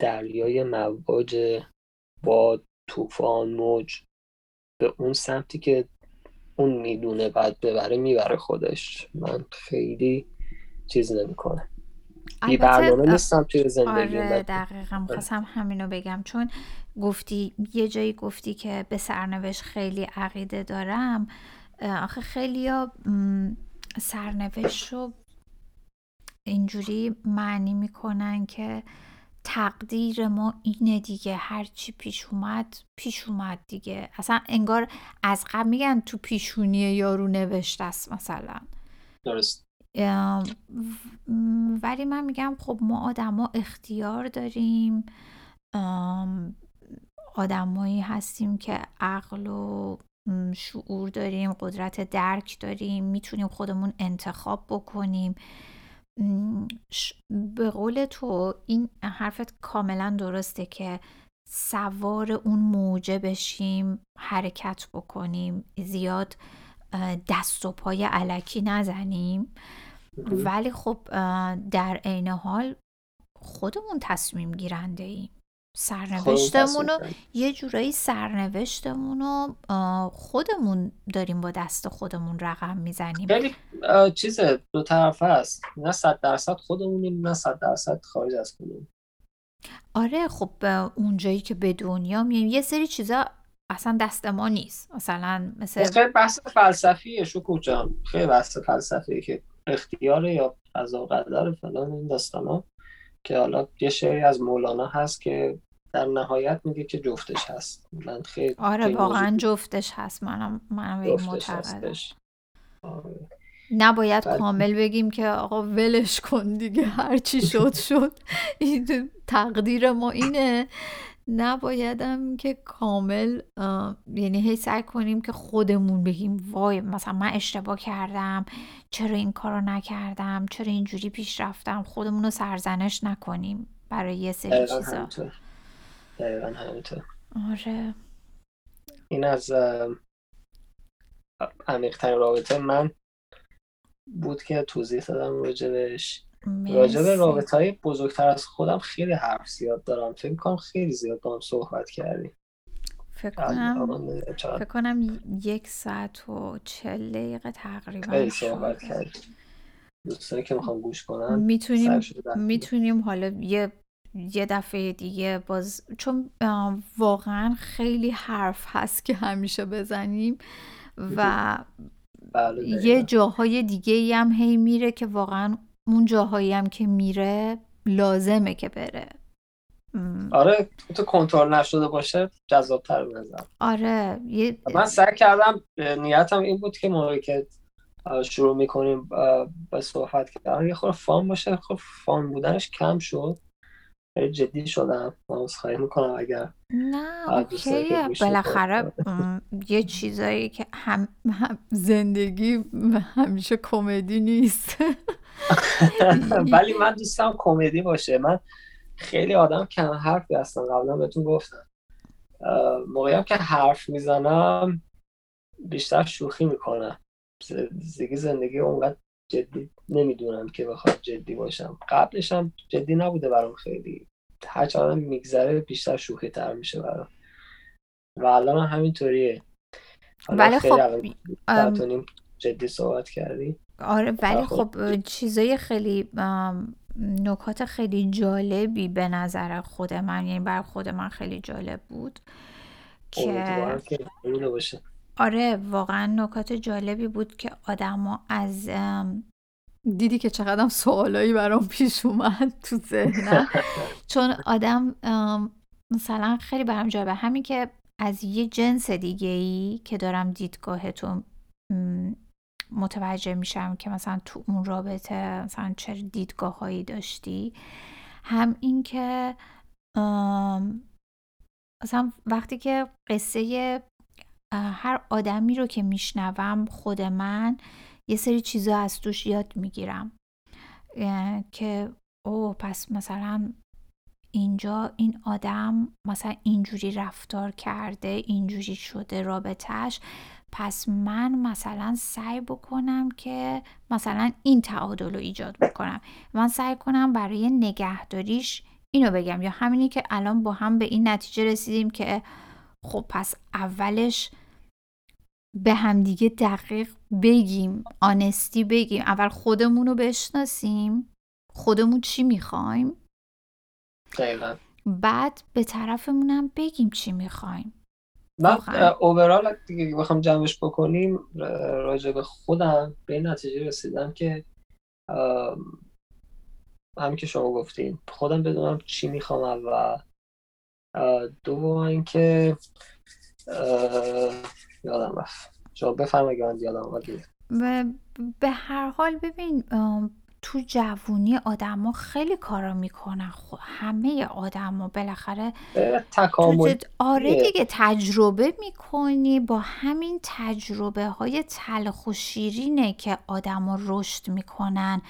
دریای مواج با طوفان موج به اون سمتی که اون می‌دونه بعد ببره می‌بره خودش. من خیلی چیز نمی‌کنه بی برنامه نیستم توی زندگی آره دقیقا می‌خواستم همینو بگم چون گفتی یه جایی گفتی که به سرنوشت خیلی عقیده دارم. آخه خیلی ها سرنوشت رو اینجوری معنی می‌کنن که تقدیر ما اینه دیگه. هرچی پیش اومد پیش اومد دیگه. اصلا انگار از قبل میگن تو پیشونی یارو نوشته است مثلا. درست. ولی من میگم خب ما آدما اختیار داریم. آدمایی هستیم که عقل و شعور داریم قدرت درک داریم می‌تونیم خودمون انتخاب بکنیم. به قول تو این حرفت کاملا درسته که سوار اون موجه بشیم حرکت بکنیم زیاد دست و پای علکی نزنیم. ولی خب در عین حال خودمون تصمیم گیرنده ایم سرنوشتمون رو یه جورایی سرنوشتمون رو خودمون داریم با دست خودمون رقم می‌زنیم. خیلی چیز دو طرفه است. نه صد درصد خودمونیم نه صد درصد خارج از خودمون. آره خب اونجایی که به دنیا میایم یه سری چیزا اصلا دست ما نیست. مثلا مثل خیلی بحث فلسفیه شکوه جان. خیلی بحث فلسفیه که اختیار یا قضا قدر فلان این داستانا که حالا یه شعری از مولانا هست که در نهایت میگه که جفتش هست. من خیلی آره واقعا جفتش هست. منم منم این آره. نباید کامل بگیم که آقا ولش کن دیگه هر چی شد شد. تقدیر ما اینه. نبایدم که کامل یعنی هی سعی کنیم که خودمون بگیم وای مثلا من اشتباه کردم چرا این کارو نکردم چرا اینجوری پیش رفتم خودمون رو سرزنش نکنیم برای یه سری چیزا. دقیقا همینطور. آره. این از عمیقترین رابطه من بود که توضیح دادم راجبش. راجب رابطه های بزرگتر از خودم خیلی حرف زیاد دارم. فکر کنم خیلی زیاد با هم صحبت کردیم. فکر کنم فکر کنم یک ساعت و چل دقیقه تقریبا خیلی صحبت کردیم. دوستانی که می‌خوام گوش کنم می‌تونیم می‌تونیم حالا یه یه دفعه دیگه باز چون واقعا خیلی حرف هست که همیشه بزنیم و بله یه جاهای دیگه هم هی میره که واقعا اون جاهایی هم که میره لازمه که بره. آره تو کنترل نشده باشه جذابتر نظر. آره من سعی کردم نیتم این بود که موقعی که شروع می‌کنیم با صحبت کردن یه خورده فان باشه. خب فان بودنش کم شد. خیلی جدی شدم. من خواهی می‌کنم اگر نه اوکیه بالاخره یه چیزایی که هم, زندگی همیشه کمدی نیست. ولی من دوستم کمدی باشه. من خیلی آدم کم حرفی هستم. قبلا بهتون گفتم. موقعی که حرف می‌زنم بیشتر شوخی می‌کنم. زندگی زندگی اونقدر جدی نمی‌دونم که بخواد جدی باشم. قبلش هم جدی نبوده برام خیلی. هر چقدر میگذره بیشتر شوخی تر میشه برام. و الان همینطوریه. ولی خب جدی صحبت کردی. آره ولی خب. چیزای خیلی نکات خیلی جالبی به نظر خود من یعنی بر خود من خیلی جالب بود که آره واقعا نکات جالبی بود که آدما از دیدی که چقدر سوالایی برام پیش اومد تو ذهنم. چون آدم مثلا خیلی برام جالبه. همین که از یه جنس دیگه ای که دارم دیدگاه تو متوجه میشم که مثلا تو اون رابطه مثلا چه دیدگاه هایی داشتی. هم این که مثلا وقتی که قصه هر آدمی رو که میشنوم خود من یه سری چیزا از توش یاد می‌گیرم. که او پس مثلا اینجا این آدم مثلا اینجوری رفتار کرده اینجوری شده رابطهش پس من مثلا سعی بکنم که مثلا این تعادل رو ایجاد بکنم. من سعی کنم برای نگهداریش اینو بگم یا همینی که الان با هم به این نتیجه رسیدیم که خب پس اولش به همدیگه دقیق بگیم آنستی بگیم. اول خودمون رو بشناسیم. خودمون چی می‌خوایم؟ بعد به طرفمونم بگیم چی می‌خوایم. من اوورال دیگه بخوام جمعش بکنیم راجع به خودم به این نتیجه رسیدم که همین که شما گفتین. خودم بدونم چی می‌خوام و دوم اینکه یادم رفت. شما بفرم اگه من یادم به هر حال ببین تو جوونی آدما خیلی کارا می‌کنن. همه آدما بالاخره تکامل آره دیگه تجربه می‌کنی. با همین تجربه های تلخ و شیرینه که آدما رشد می‌کنن.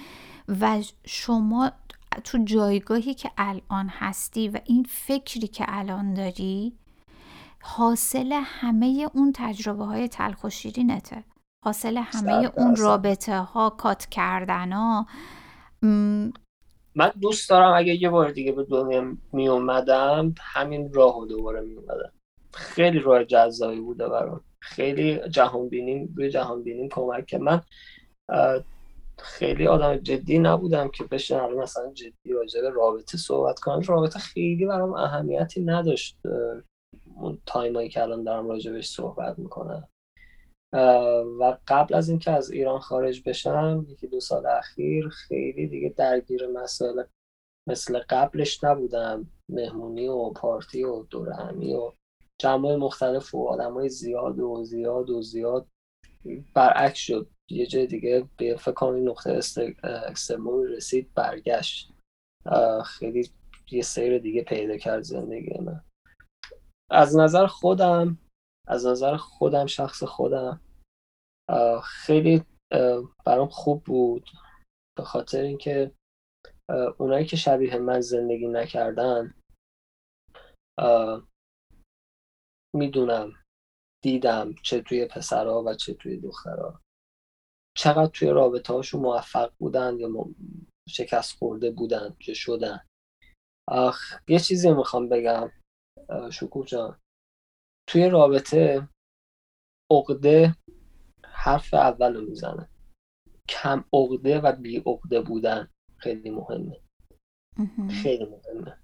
و شما تو جایگاهی که الان هستی و این فکری که الان داری حاصل همه اون تجربه های تلخ و شیرینته حاصل همه اون رابطه ها کات کردن ها من دوست دارم اگه یه بار دیگه به دنیا می اومدم همین راه و دوباره می اومدم خیلی راه جذابی بوده برام. خیلی جهان بینیم روی جهان بینیم کمک که من خیلی آدم جدی نبودم که بشه الان مثلا جدی راجع به رابطه صحبت کنم. رابطه خیلی برام اهمیتی نداشت. اون تایمایی که الان دارم راجبش صحبت می‌کنم. و قبل از اینکه از ایران خارج بشم یکی دو سال اخیر خیلی دیگه درگیر مسائل مثل قبلش نبودم. مهمونی و پارتی و دورهمی و جمع مختلف و آدم های زیاد و زیاد و زیاد برعکس شد. یه جای دیگه به فکر این نقطه رسید برگشت. خیلی یه سیر دیگه پیدا کرد زندگی من. از نظر خودم از نظر خودم شخص خودم خیلی برام خوب بود. به خاطر اینکه اونایی که شبیه من زندگی نکردن می‌دونم دیدم چه توی پسرها و چه توی دخترها چقدر توی رابطه هاشون موفق بودن یا شکست خورده بودن که شدن. آخ یه چیزی می‌خوام بگم. شکوه جان. توی رابطه عقده حرف اول رو می‌زنه. کم عقده و بی عقده بودن خیلی مهمه. خیلی مهمه.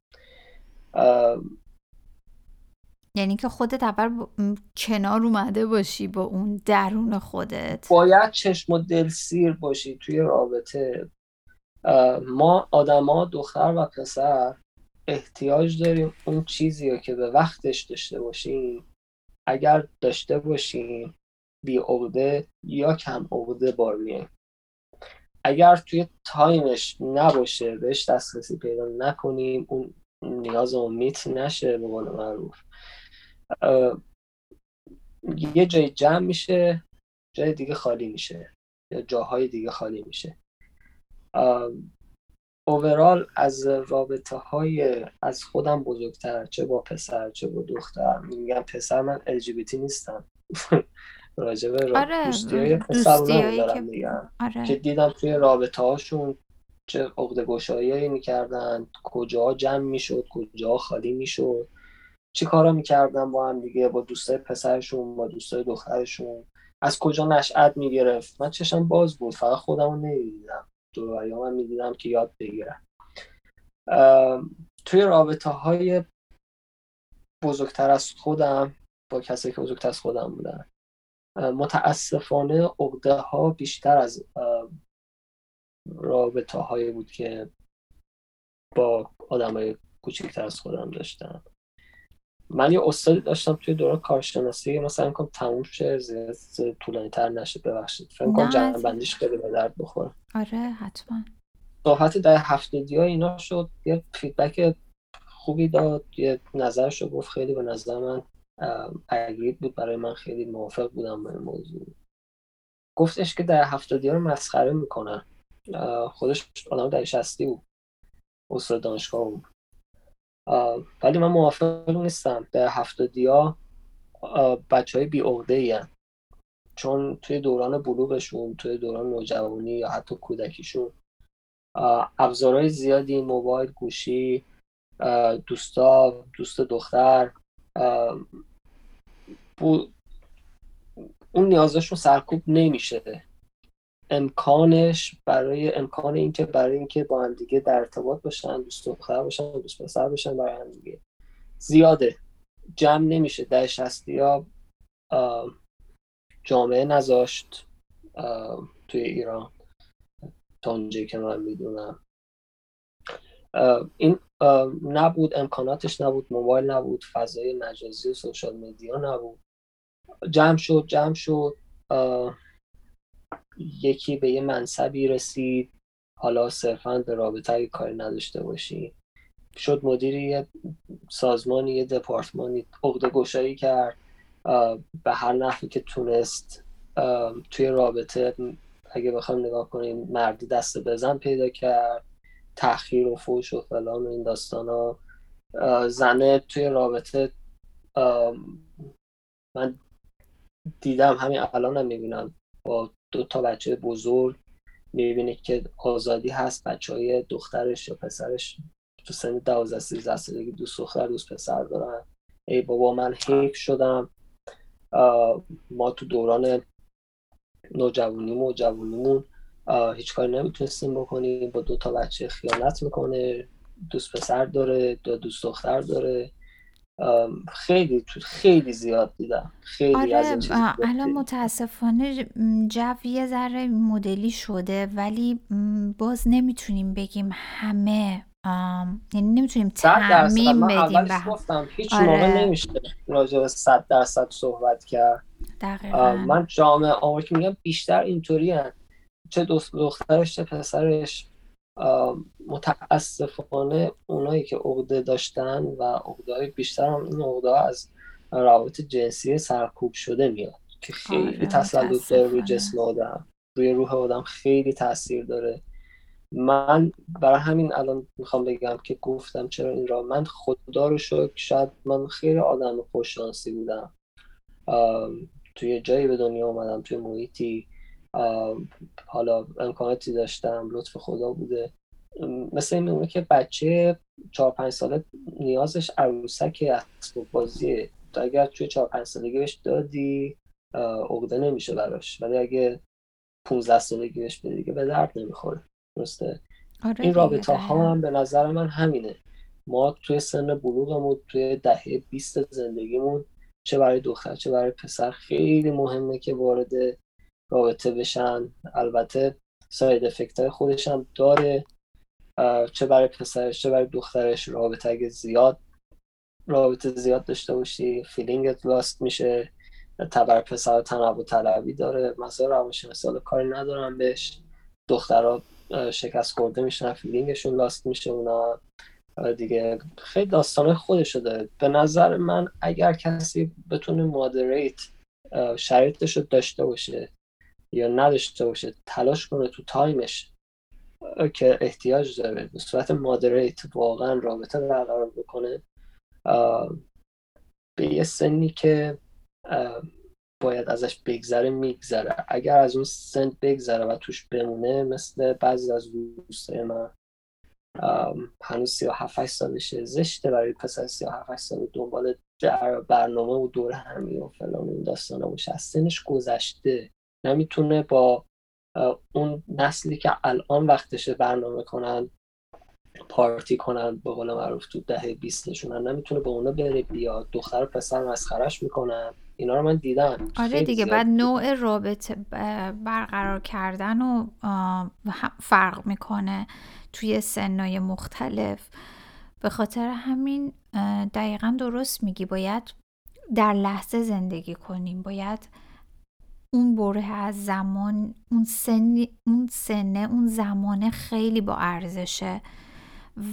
یعنی که خودت اول کنار اومده باشی با اون درون خودت. باید چشم و دل سیر باشی توی رابطه. ما آدما دختر و پسر احتیاج داریم اون چیزی رو که به وقتش داشته باشیم اگر داشته باشیم بی عقده یا کم عقده بار میایم اگر توی time ش نباشه بهش دسترسی پیدا نکنیم اون نیاز میت نشه به قول معروف. یه جای جمع میشه جای دیگه خالی میشه یا جاهای دیگه خالی میشه. اوورال از رابطه های از خودم بزرگتر چه با پسر چه با دختر. میگم پسر من LGBT نیستم. راجبه آره دوستی های دارم میگم. آره. که دیدم توی رابطه هاشون چه عقده گشایی می‌کردن کجا جمع می‌شد کجا خالی می‌شد چی کارا می‌کردن با هم دیگه با دوستای پسرشون با دوستای دخترشون از کجا نشأت می‌گرفت. من چشم باز بود فقط خودمو نمی‌دیدم. دور من می‌دیدم که یاد بگیرم توی رابطه های بزرگتر از خودم با کسی که بزرگتر از خودم بودن متاسفانه عقده ها بیشتر از رابطه هایی بود که با آدم های کوچکتر از خودم داشتم. من یه استادی داشتم توی دوران کارشناسی مثلا کنم تموم شه زیاد طولانی تر نشه ببخشید. فکر کنم جمع بندیش خیلی به درد بخوره. آره حتما. صحبت در هفتگی ها اینا شد یه فیدبک خوبی داد یه نظرش رو گفت خیلی به نظر من اگرید بود برای من خیلی موافق بودم این موضوع. گفتش که در هفتادی ها رو مسخره می‌کنن. خودش آدم در شستی بود استاد دانشگاه بود. ولی من موافق نیستم. در هفتادی ها بچه های بی چون توی دوران بلوغشون توی دوران نوجوانی یا حتی کودکیشون ابزارهای زیادی موبایل گوشی دوستا دوست دختر اون نیازشون سرکوب نمیشه. امکانش برای امکان اینکه برای اینکه با هم دیگه در ارتباط باشن دوست دختر باشن دوست پسر باشن برای هم دیگه. زیاده. جمع نمیشه. در شستی ها جامعه نذاشت توی ایران. تا اونجایی که من می‌دونم. این نبود امکاناتش نبود موبایل نبود فضای مجازی و سوشال مدیا نبود. جمع شد جمع شد. یکی به یه منصبی رسید. حالا صرفا به رابطه کاری نداشته باشی. شد مدیر یه سازمانی یه دپارتمانی عقده گشایی کرد. به هر نحوی که تونست توی رابطه اگه بخوام نگاه کنیم مردی دست بزن پیدا کرد. تأخیر و فوش و فلان و این داستان ها. زنه توی رابطه من دیدم همین الان هم می‌بینم. با دو تا بچه بزرگ می‌بینه که آزادی هست بچه های دخترش یا پسرش تو سن دوازده سیزده سالگی دوست دختر دوست پسر دارن. ای بابا من حیف شدم. ما تو دوران نوجوانیمون و جوانیمون هیچ کاری نمی‌تونستیم بکنیم. با دو تا بچه خیانت می‌کنه دوست پسر داره دو دوست دختر داره. خیلی خیلی زیاد دیدم خیلی آره از الان متاسفانه جو یه ذره مدلی شده ولی باز نمی‌تونیم بگیم همه یعنی نمی‌تونیم تعمیم بدیم به گفتم هیچ آره. موقع نمیشه راجع به صد درصد صحبت کرد دقیقا. من جامعه آمریکا میگم بیشتر اینطوری. چه دخترش چه پسرش متاسفانه اونایی که عقده داشتن و عقده بیشتر هم این عقده از روابط جنسی سرکوب شده میاد که خیلی آره، تسلط داره روی جسم آدم روی روح آدم خیلی تاثیر داره. من برای همین الان می‌خوام بگم که گفتم چرا این را. من خدا رو شکر شاید من خیلی آدم خوششانسی بودم. توی جایی به دنیا اومدم توی محیطی. حالا امکاناتی داشتم لطف خدا بوده. مثل این میمونه که بچه چهار پنج ساله نیازش عروسک اسباب بازیه. تو اگر توی چهار پنج سالگی بهش دادی عقده نمیشه براش. ولی اگه 15 سالگی بهش بدی دیگه به درد نمی‌خوره. درسته؟ آره این رابطه ها هم به نظر من همینه. ما توی سن بلوغمون توی دهه 20 زندگیمون چه برای دختر چه برای پسر خیلی مهمه که وارد رابطه بشن. البته side effect های خودش هم داره. چه برای پسرش چه برای دخترش رابطه اگه زیاد رابطه زیاد داشته باشی feeling ت lost میشه. طبع پسر تنوع طلبی داره. مثلا روانشناسی مثال کاری ندارم بهش. دخترها شکست خورده میشن feeling شون lost میشه اونا. دیگه خیلی داستان خودشو داره. به نظر من اگر کسی بتونه مادریت شرایطش رو داشته باشه یا نداشته باشه تلاش کنه تو تایمش که احتیاج داره به صورت مادریت واقعا رابطه برقرار بکنه. به یه سنی که باید ازش بگذره میگذره. اگر از اون سن بگذره و توش بمونه مثل بعضی از دوستای من هنوز سی و هفت سالشه زشته برای پسر سی و هفت سال دنبال برنامه و دور همی و فلان این داستانه باشه از سنش گذشته. نمی‌تونه با اون نسلی که الان وقتشه برنامه کنن پارتی کنن به قول معروف تو دهه بیستشون نمی‌تونه با اونا بره بیاد. دختر و پسر مسخرش می‌کنن. اینا رو من دیدم. آره دیگه بعد نوع رابطه برقرار کردن و فرق می‌کنه توی سنای مختلف. به خاطر همین دقیقا درست میگی. باید در لحظه زندگی کنیم. باید اون بره از زمان اون سن اون سنه اون زمانه خیلی با ارزشه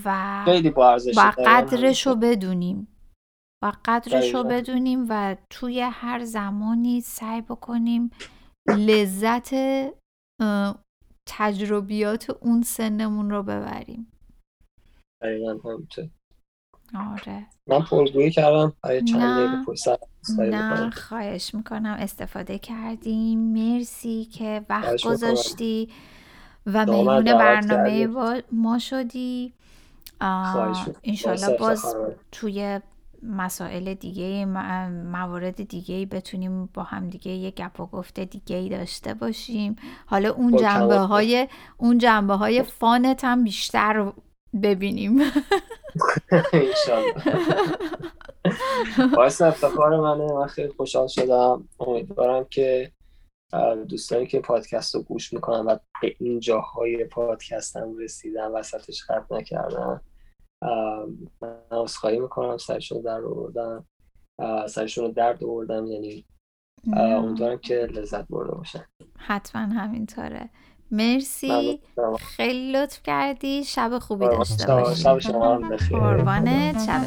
و خیلی با ارزشه و قدرش رو بدونیم. و قدرش رو بدونیم و توی هر زمانی سعی بکنیم لذت تجربیات اون سنمون رو ببریم. دقیقا همینطور. آره. من پرگویی کردم برای چند نه. خواهش می‌کنم. استفاده کردیم. مرسی که وقت گذاشتی و مهمون برنامه ما شدی. انشالله باز توی مسائل دیگه موارد دیگه بتونیم با هم دیگه یه گپ و گفته دیگه داشته باشیم. حالا اون جنبه های اون جنبه های فانت هم بیشتر ببینیم. باعث افتخار منه. من خیلی خوشحال شدم. امیدوارم که دوستانی که پادکست رو گوش می‌کنن و به این جاهای پادکست هم رسیدن وسطش خط نکردن. من اصخایی می‌کنم. سرشون در آوردم سرشون رو درد آوردم یعنی امیدوارم که لذت برده باشن. حتما همینطوره. مرسی. خیلی لطف کردی. شب خوبی داشته باشی. شب شما بخیر قربانت. شب